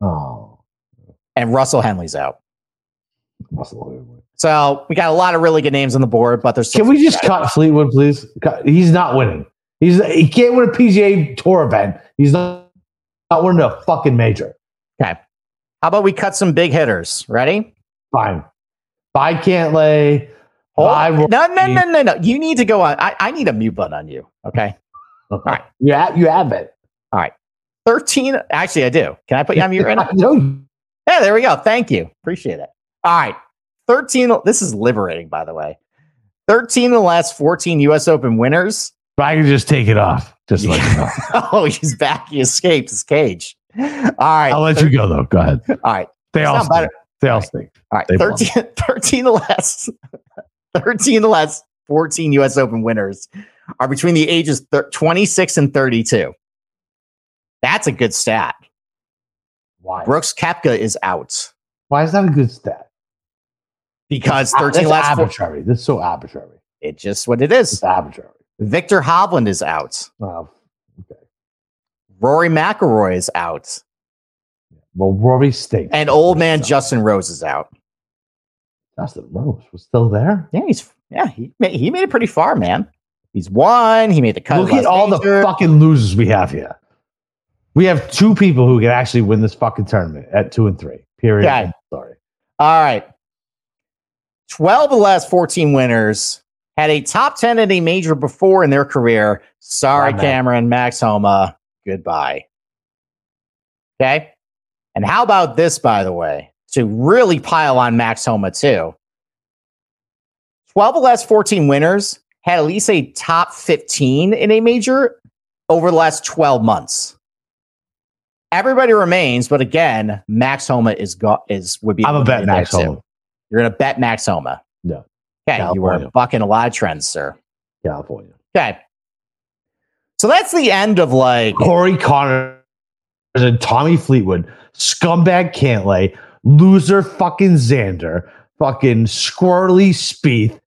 Oh, And Russell Henley's out. So we got a lot of really good names on the board, but there's Can we just cut Fleetwood, please? He's not winning. He's he can't win a PGA Tour event. He's not, not winning a fucking major. okay. How about we cut some big hitters? Ready? Fine. Bye, Cantlay. Hold- Bye, no, no, no, no, no. You need to go on. I, I need a mute button on you. Okay. All right. You have, you have it. All right. 13. Actually, I do. Can I put you on mute right now? No, Yeah, there we go. Thank you. Appreciate it. All right. 13. This is liberating, by the way. 13 of the last 14 US Open winners. But I can just take it off. Just let you know. oh, he's back. He escaped his cage. All right. I'll let you go though. Go ahead. All right. They all stink. They all stink. All right. They 13, 13 of the last 13 of the last 14 US Open winners are between the ages thir- 26 and 32. That's a good stat. Why? Brooks Koepka is out Why is that a good stat? because ah, That's 13 last four, arbitrary. That's so arbitrary. it's just what it It's is. arbitrary. Viktor Hovland is out. Oh, Rory McIlroy is out. well, Rory stinks. And old man So, Justin Rose is out. Justin Rose was still there. Yeah, he's yeah, he made, he made it pretty far, man. He's won. He made the cut. Look at all the fucking losers we have here. We have two people who can actually win this fucking tournament at two and three. Period. Okay. Sorry. All right. 12 of the last 14 winners had a top 10 at a major before in their career. Sorry. Cameron, Max Homa. Goodbye. Okay. And how about this, by the way, to really pile on Max Homa, too? 12 of the last 14 winners had at least a top 15 in a major over the last 12 months. Everybody remains, but again, Max Homa is go- is would be. I'm a bet Max too. Homa. You're going to bet Max Homa. No. Okay. You are California. bucking a lot of trends, sir. California. Okay. So that's the end of like, Corey Connor and Tommy Fleetwood, scumbag Cantlay, loser fucking Xander, fucking squirrely Spieth.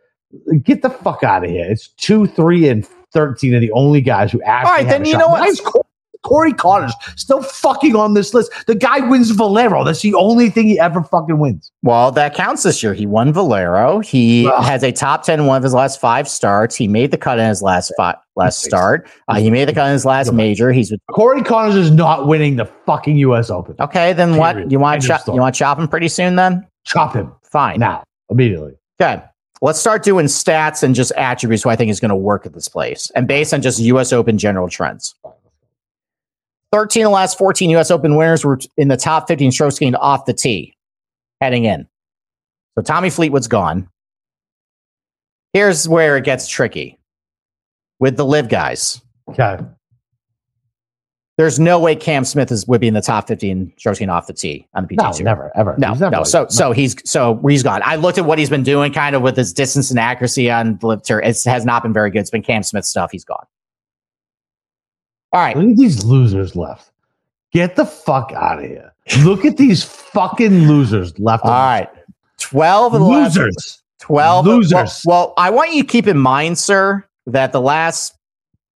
Get the fuck out of here. It's two, three, and thirteen are the only guys who actually. All right, have then you shot. know what? Corey, Corey Conners still fucking on this list? The guy wins Valero. That's the only thing he ever fucking wins. well, that counts this year. He won Valero. He Ugh. has a top 10 in one of his last five starts. He made the cut in his last five, last start. Uh, he made the cut in his last major. He's with, Corey Conners is not winning the fucking U.S. Open. okay. Then what? You want chop? You want to chop him pretty soon? Then Chop him fine. now, immediately. Good. let's start doing stats and just attributes who I think is going to work at this place, and based on just U.S. Open general trends. 13 of the last 14 U.S. Open winners were in the top 15 strokes gained off the tee heading in. So Tommy Fleetwood's gone. Here's where it gets tricky with the LIV guys. Okay. There's no way Cam Smith is would be in the top 15 strokes gained off the tee on the PGA No, Tour. never, ever. No, never no. So, so he's so he's gone. I looked at what he's been doing, kind of with his distance and accuracy on the LIV tour. It has not been very good. It's been Cam Smith stuff. He's gone. All right, Look at these losers left. Get the fuck out of here. Look at these fucking losers left. all right. Twelve of the last Losers. 12 Losers. Well, well, I want you to keep in mind, sir, that the last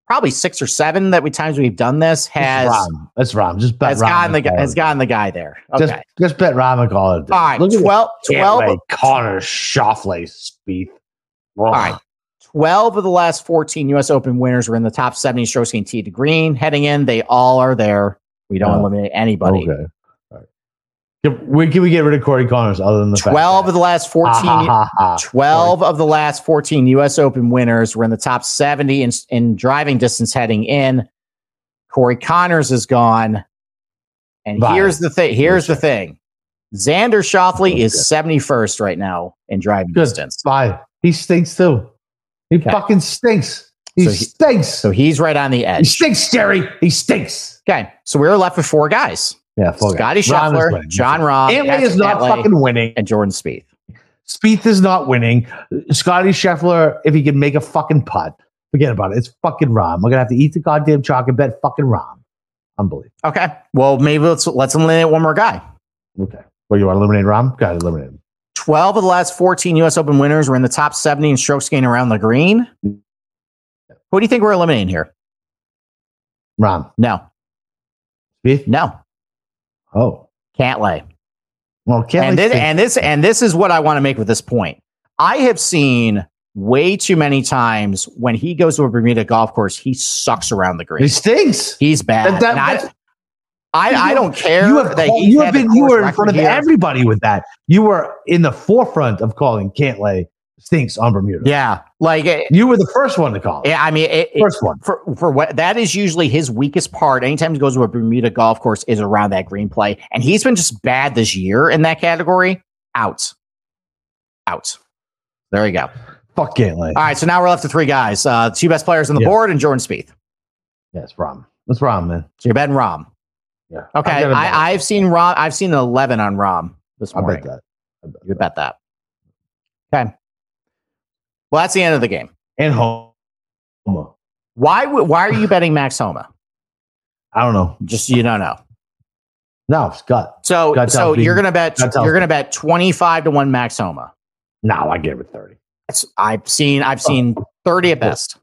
probably six or seven that we times we've done this has That's Rahm. That's Rahm. Just bet has Rahm gotten the guy has gotten the guy there. Okay. Just, just bet Rahm and call it. All right. Look at 12, 12, Cantlay, Connor, Schauffele, Spieth. All right. 12 of the last 14 US Open winners were in the top 70 strokes gained tee to green. Heading in, they all are there. We don't Oh. eliminate anybody. Okay. All right. Can we, can we get rid of Corey Conners other than the 12 that- of the last 14 Ha, ha, ha, ha. 12 of the last 14 US Open winners were in the top 70 in, in driving distance heading in. Corey Conners is gone. And Bye. here's the thing. Here's the thing. Xander Schauffele is 71st right now in driving Good. distance. Bye. He stinks too. He Okay. fucking stinks. He So he- stinks. So he's right on the edge. he stinks, Jerry. He stinks. Okay. So we were left with four guys. Yeah, it. Scotty Scheffler. Jon Rahm, Cantlay is not Cantlay, fucking winning. and Jordan Spieth. Spieth is not winning. Scotty Scheffler, if he can make a fucking putt, forget about it. It's fucking Rahm. We're gonna have to eat the goddamn chalk and bet fucking Rahm. Unbelievable. Okay. Well, maybe let's let's eliminate one more guy. Okay. Well, you want to eliminate Rahm? Got to eliminate him. 12 of the last 14 US Open winners were in the top 70 in strokes gained around the green. Who do you think we're eliminating here? Rahm. No, Spieth? no, Oh. Cantlay. Well, can't And this, and this and this is what I want to make with this point. I have seen way too many times when he goes to a Bermuda golf course, he sucks around the green. he stinks. He's bad. That- that- I, I, I don't care. You have, called- you have been you were in front of everybody with that. You were in the forefront of calling Cantlay stinks on Bermuda. Yeah, like it, You were the first one to call it. yeah. I mean, it, First one. for for what that is usually his weakest part. Anytime he goes to a Bermuda golf course, is around that green play, and he's been just bad this year in that category. Out, out. There you go. Fuck Cantlay. All right, so now we're left to three guys. Uh, two best players on the Yeah. board and Jordan Spieth. Yes, Rahm. That's Rahm, man. So you're betting Rahm. Yeah. Okay, I'm gonna bet I, I've seen Rahm. I've seen an eleven on Rahm this it. I morning. bet that. I bet You bet that. Okay. Well, that's the end of the game. And home. Why? w- Why are you betting Max Homa? I don't know. Just you don't know. No, Scott. So, so you're gonna bet you're gonna bet twenty five to one Max Homa. No, I gave it 30. That's, I've seen I've seen thirty at best.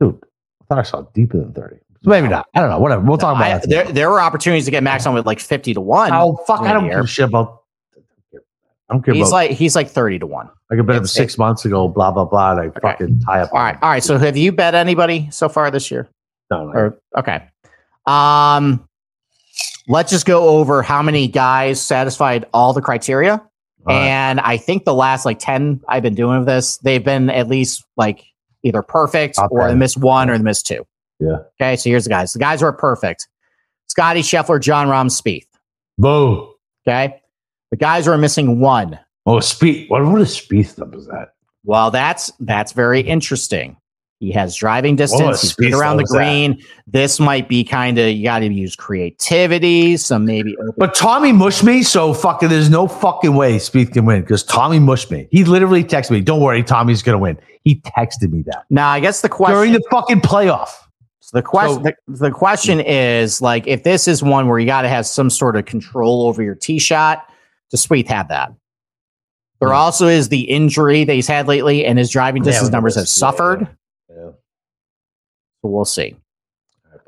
Dude, I thought I saw deeper than 30. So maybe not. I don't know. Whatever. We'll talk about I- that. there there were opportunities to get Max on at like fifty to one. Oh, fuck. I don't give a shit about. I don't care He's about. like he's like thirty to one. I could bet him six months ago, blah, blah, blah. Like I fucking tie up. All right, all right. So have you bet anybody so far this year? No, no. Or okay. Um, let's just go over how many guys satisfied all the criteria. All right. And I think the last like 10 I've been doing of this, they've been at least like either perfect Top or 10. they missed one or they missed two. Yeah. Okay. So here's the guys. The guys who are perfect Scotty Scheffler, Jon Rahm, Spieth. Boo. Okay. The guys who are missing one. Oh, Spieth. What, what is Spieth number is that? Well, that's that's very interesting. He has driving distance. He's good around the is that? green. This might be kind of you got to use creativity. Some maybe But Tommy mushed me, so fucking there's no fucking way Spieth can win because Tommy mushed me. He literally texted me, "Don't worry, Tommy's gonna win." He texted me that Now, I guess the question during the fucking playoff. So the question the, the question is like if this is one where you got to have some sort of control over your tee shot, does Spieth have that? There Yeah. also is the injury that he's had lately, and his driving distance Yeah, numbers yeah, have suffered. yeah. So we'll see.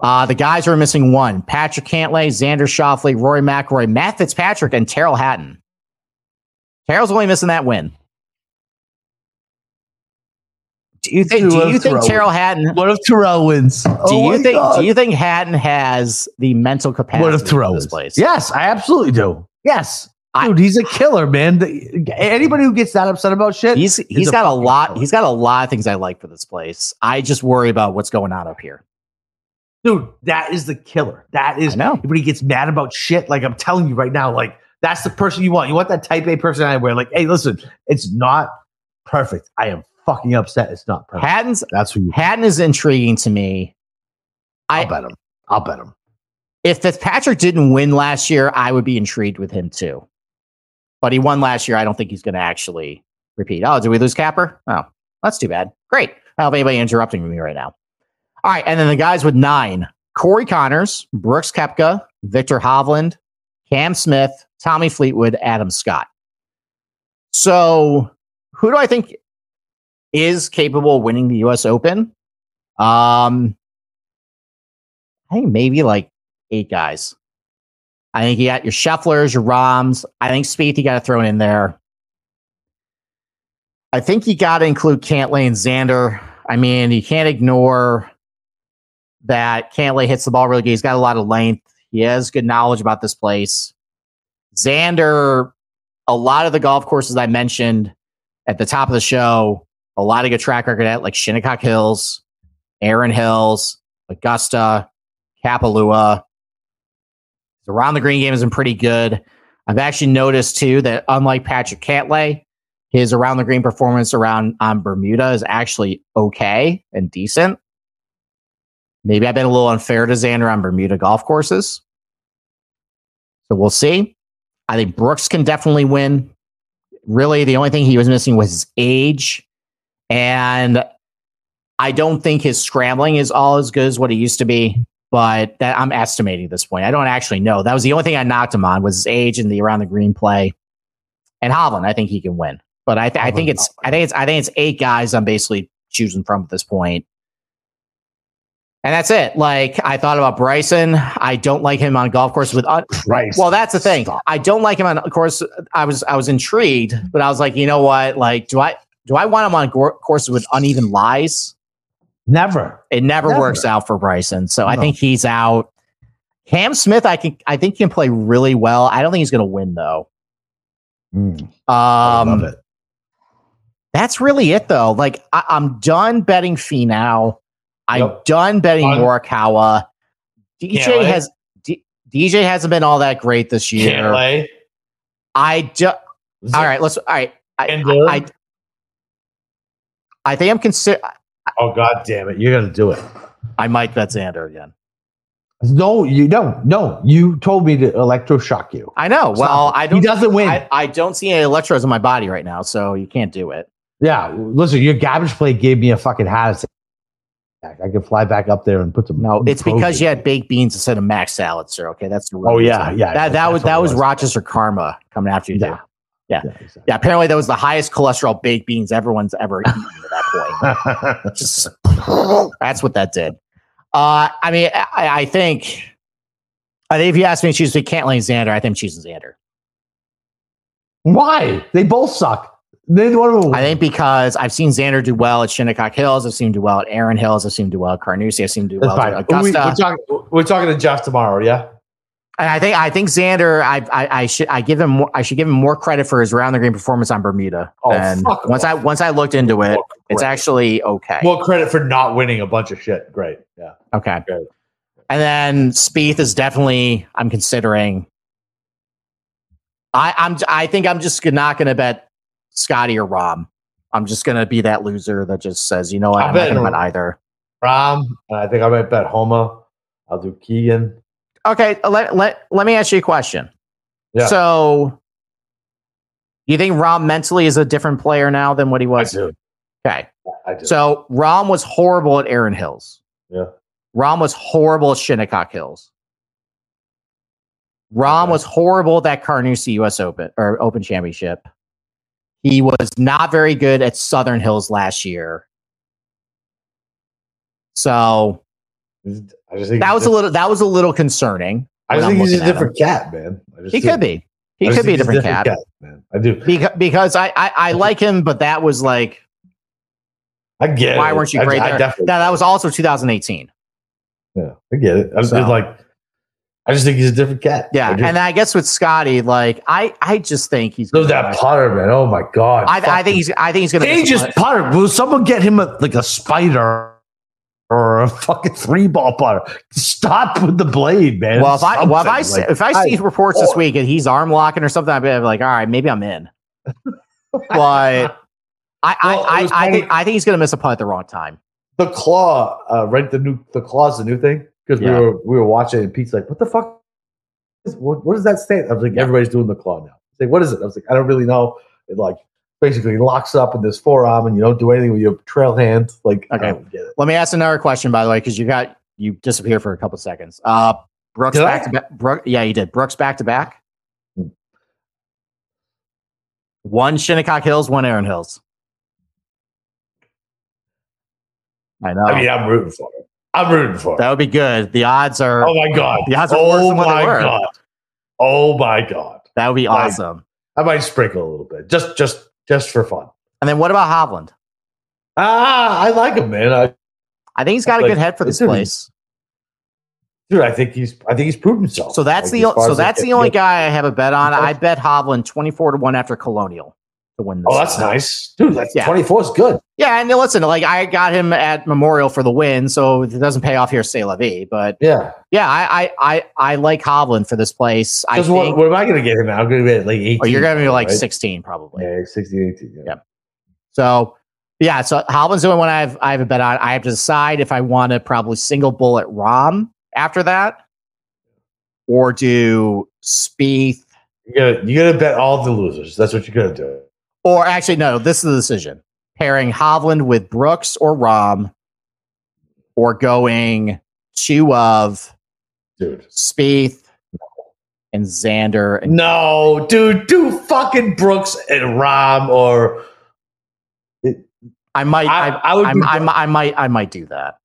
Uh, the guys are missing one: Patrick Cantlay, Xander Schauffele, Rory McIlroy, Matt Fitzpatrick, and Tyrrell Hatton. Tyrrell's only missing that win. Do you think? Do you think Tyrrell Tyrrell Hatton? What if Tyrrell wins? Do Oh you think? God. Do you think Hatton has the mental capacity? what if Tyrrell this wins? place? Yes, I absolutely do. Yes, I- Dude, he's a killer, man. The- Anybody who gets that upset about shit, He's he's got a fucking lot. killer. He's got a lot of things I like for this place. I just worry about what's going on up here. dude, that is the killer. That is when he gets mad about shit. Like I'm telling you right now, like that's the person you want. You want that type A person I wear. like, hey, listen, it's not perfect. I am fucking upset. It's not perfect. Hatton's That's who you. Haddon is intriguing to me. I'll I bet him. I'll bet him. if Fitzpatrick didn't win last year, I would be intrigued with him too. But he won last year. I don't think he's going to actually repeat. Oh, did we lose Capper? Oh, that's too bad. Great. I don't have anybody interrupting me right now. All right. And then the guys with nine Corey Conners, Brooks Koepka, Viktor Hovland, Cam Smith, Tommy Fleetwood, Adam Scott. So who do I think is capable of winning the US Open? Um, I think maybe like eight guys. I think you got your Schefflers, your Rahms. I think Spieth you got to throw in there. I think you got to include Cantlay and Xander. I mean, you can't ignore that Cantlay hits the ball really good. He's got a lot of length. He has good knowledge about this place. Xander, a lot of the golf courses I mentioned at the top of the show, a lot of good track record at like Shinnecock Hills, Erin Hills, Augusta, Kapalua. Around the green game has been pretty good. I've actually noticed too that unlike Patrick Cantlay, his around the green performance around on Bermuda is actually okay and decent. Maybe I've been a little unfair to Xander on Bermuda golf courses. So we'll see. I think Brooks can definitely win. Really, the only thing he was missing was his age. And I don't think his scrambling is all as good as what he used to be but that I'm estimating at this point. I don't actually know. That was the only thing I knocked him on was his age and the around the green play. And Hovland, I think he can win. But I, th- I think it's I think it's I think it's eight guys I'm basically choosing from at this point. And that's it. Like I thought about Bryson. I don't like him on golf course with un- Christ. well, that's the thing. Stop. I don't like him on course. I was I was intrigued, but I was like, you know what? Like, do I do I want him on go- courses with uneven lies? Never. It never, Never. works out for Bryson. So I think he's out. Cam Smith, I can I think he can play really well. I don't think he's going to win though. Mm, I Um, love it. that's really it though. Like I, I'm done betting Fee now. I'm Yep. done betting Done. Morikawa. DJ has D, DJ hasn't been all that great this year. Can't. I just all right. Let's all right. I, I, I think I'm consider. Oh god damn it! You're gonna do it. I might bet Xander again. No, you don't. No, you told me to electroshock you. I know. Well. I don't. He doesn't win. I, I don't see any electrodes in my body right now, so you can't do it. yeah, listen, your garbage plate gave me a fucking heart attack. I could fly back up there and put some. No, it's because you had baked beans instead of mac salad, sir. Okay, that's the Oh, real yeah, reason. yeah, That that was that was. Rochester karma coming after you. Yeah. there. Yeah. exactly. Yeah, apparently that was the highest cholesterol baked beans everyone's ever eaten at that point. Just that's what that did. Uh, I mean, I, I think, I think if you ask me choose between Cantlay and Xander, I think choosing Xander. Why? They both suck. Neither one of them. I think because I've seen Xander do well at Shinnecock Hills, I've seen him do well at Erin Hills, I've seen him do well at Carnoustie, I've seen him do well fine. at We, Augusta. are talking. We're talking to Jeff tomorrow. Yeah. And I think I think Xander, I, I I should I give him more, I should give him more credit for his round the green performance on Bermuda. Oh, and once I once I looked into it, it's actually okay. More credit for not winning a bunch of shit. Great. Yeah. okay. Good. And then Spieth is definitely I'm considering. I I'm I think I'm just not going to bet Scotty or Rahm. I'm just going to be that loser that just says, you know what, I'm I'm not going to bet either. Rahm. and I think I might bet Homa. I'll do Keegan. Okay, let let let me ask you a question. Yeah. So, you think Rahm mentally is a different player now than what he I was? do. Okay. I do. So Rahm was horrible at Erin Hills. Yeah. Rahm was horrible at Shinnecock Hills. Rahm Okay. was horrible at that Carnoustie U.S. Open or Open Championship. He was not very good at Southern Hills last year. So I just think that was a little that was a little concerning. I just I'm think he's a different cat, man. He could be. He could be a he's different cat. man. I do. Because, because I, I, I like him, but that was like, I get why it. weren't you I- great I, there? definitely. that, that was also 2018. Yeah, I get it. I'm So- just like I just think he's a different cat. Yeah, I just, and I guess with Scotty, like I, I just think he's. so that putter, man. Oh my god. I, I think he's. I think he's gonna. He a just putt. putter. Will someone get him a, like a spider or a fucking three ball putter? Stop with the blade, man. Well, if I well, if I see, like- if I see reports this week and he's arm locking or something, I'd be like, all right, maybe I'm in. But I, I, Well, I, I think I think he's gonna miss a putt at the wrong time. the claw, uh, right? The new the claw's the new thing because Yeah. we were we were watching and Pete's like, "What the fuck? is- What, what does that stand?" I was like, Yeah. "Everybody's doing the claw now." He's like, "What is it?" I was like, "I don't really know." It like basically locks up in this forearm and you don't do anything with your trail hand. Like, Okay. I don't get it. Let me ask another question, by the way, because you got you disappear for a couple seconds. Uh, Brooks Did back I? to back. Brook, yeah, you did. Brooks back to back. Hmm. One Shinnecock Hills, one Erin Hills. I know I mean, I'm rooting for it. I'm rooting for it. that would be good. The odds are Oh my god! The odds are oh my god! Oh my god! that would be Like- awesome. I might sprinkle a little bit, just just just for fun. And then what about Hovland? Ah, I like him, man. I, I think he's got a good head for this dude, place. dude, I think he's I think he's proven himself. So that's Like, the so that's the only guy I have a bet on. I bet Hovland twenty four to one after Colonial to win this. Oh, that's nice, dude. That's Yeah. 24 is good. Yeah, and listen, like I got him at Memorial for the win, so it doesn't pay off here, say la vie. But Yeah. yeah, I I I, I like Hovland for this place. I Because what, what am I going to get him? at? I'm going to get like 18. oh, you're gonna be like right? sixteen probably. Yeah, 16, 18. Yeah. Yeah. So yeah, so Hovland's the only one I have I have a bet on. I have to decide if I want to probably single bullet Rahm after that, or do Spieth You gotta, you gotta bet all the losers. That's what you're going to do. Or actually, no, this is the decision. Pairing Hovland with Brooks or Rahm, or going two of Dude. Spieth and Xander. And No, dude. Do fucking Brooks and Rahm or. I might, I- I, I would I, I, might, I might do that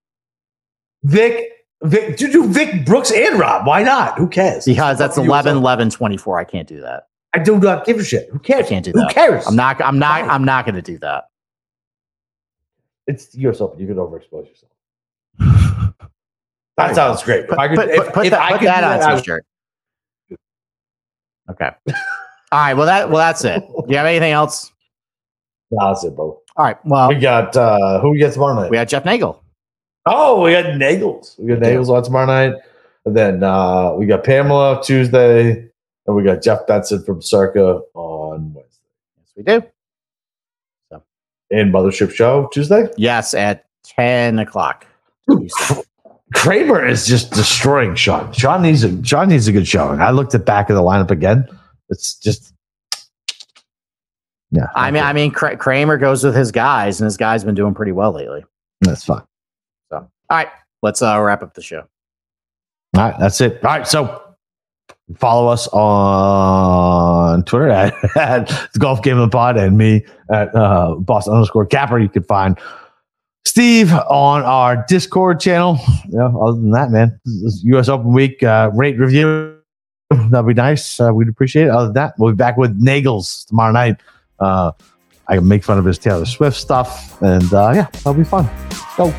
Vic. Vic, do, do Vic Brooks and Rob. Why not? Who cares? because that's Fuck you, 11, so- 11, 24. I can't do that. I do not give a shit. Who cares? I can't do Who that. cares? I'm not, I'm not, Fine. I'm not going to do that. It's yourself. You can overexpose yourself. That sounds great. If Put, I could, put, if, put, put if that, I put could that on I a would- t-shirt. Okay. All right. Well, that, well, that's it. Do you have anything else? Nah, that's it, bro. All right. Well, We got uh who we got tomorrow night? we got Jeff Nagel. oh, we got Nagels. We got Nagels on tomorrow night. And then uh we got Pamela Tuesday, and we got Jeff Benson from Circa on Wednesday. Yes, we do. So. And Mothership Show Tuesday. Yes, at 10 o'clock. Kramer is just destroying Sean. Sean needs a Sean needs a good showing. I looked at back of the lineup again. It's just yeah. I mean, I mean, Kramer goes with his guys, and his guys been doing pretty well lately. that's fine. So, all right, let's uh, wrap up the show. All right, that's it. All right, so follow us on Twitter at, at the Golf Game of the Pod and me at uh, Boston underscore Capper. You can find Steve on our Discord channel. Yeah, other than that, man, U.S. Open Week uh, rate review. That'd be nice. Uh, we'd appreciate it. Other than that, we'll be back with Nagels tomorrow night. Uh, I can make fun of his Taylor Swift stuff, and uh, yeah, that'll be fun. Go.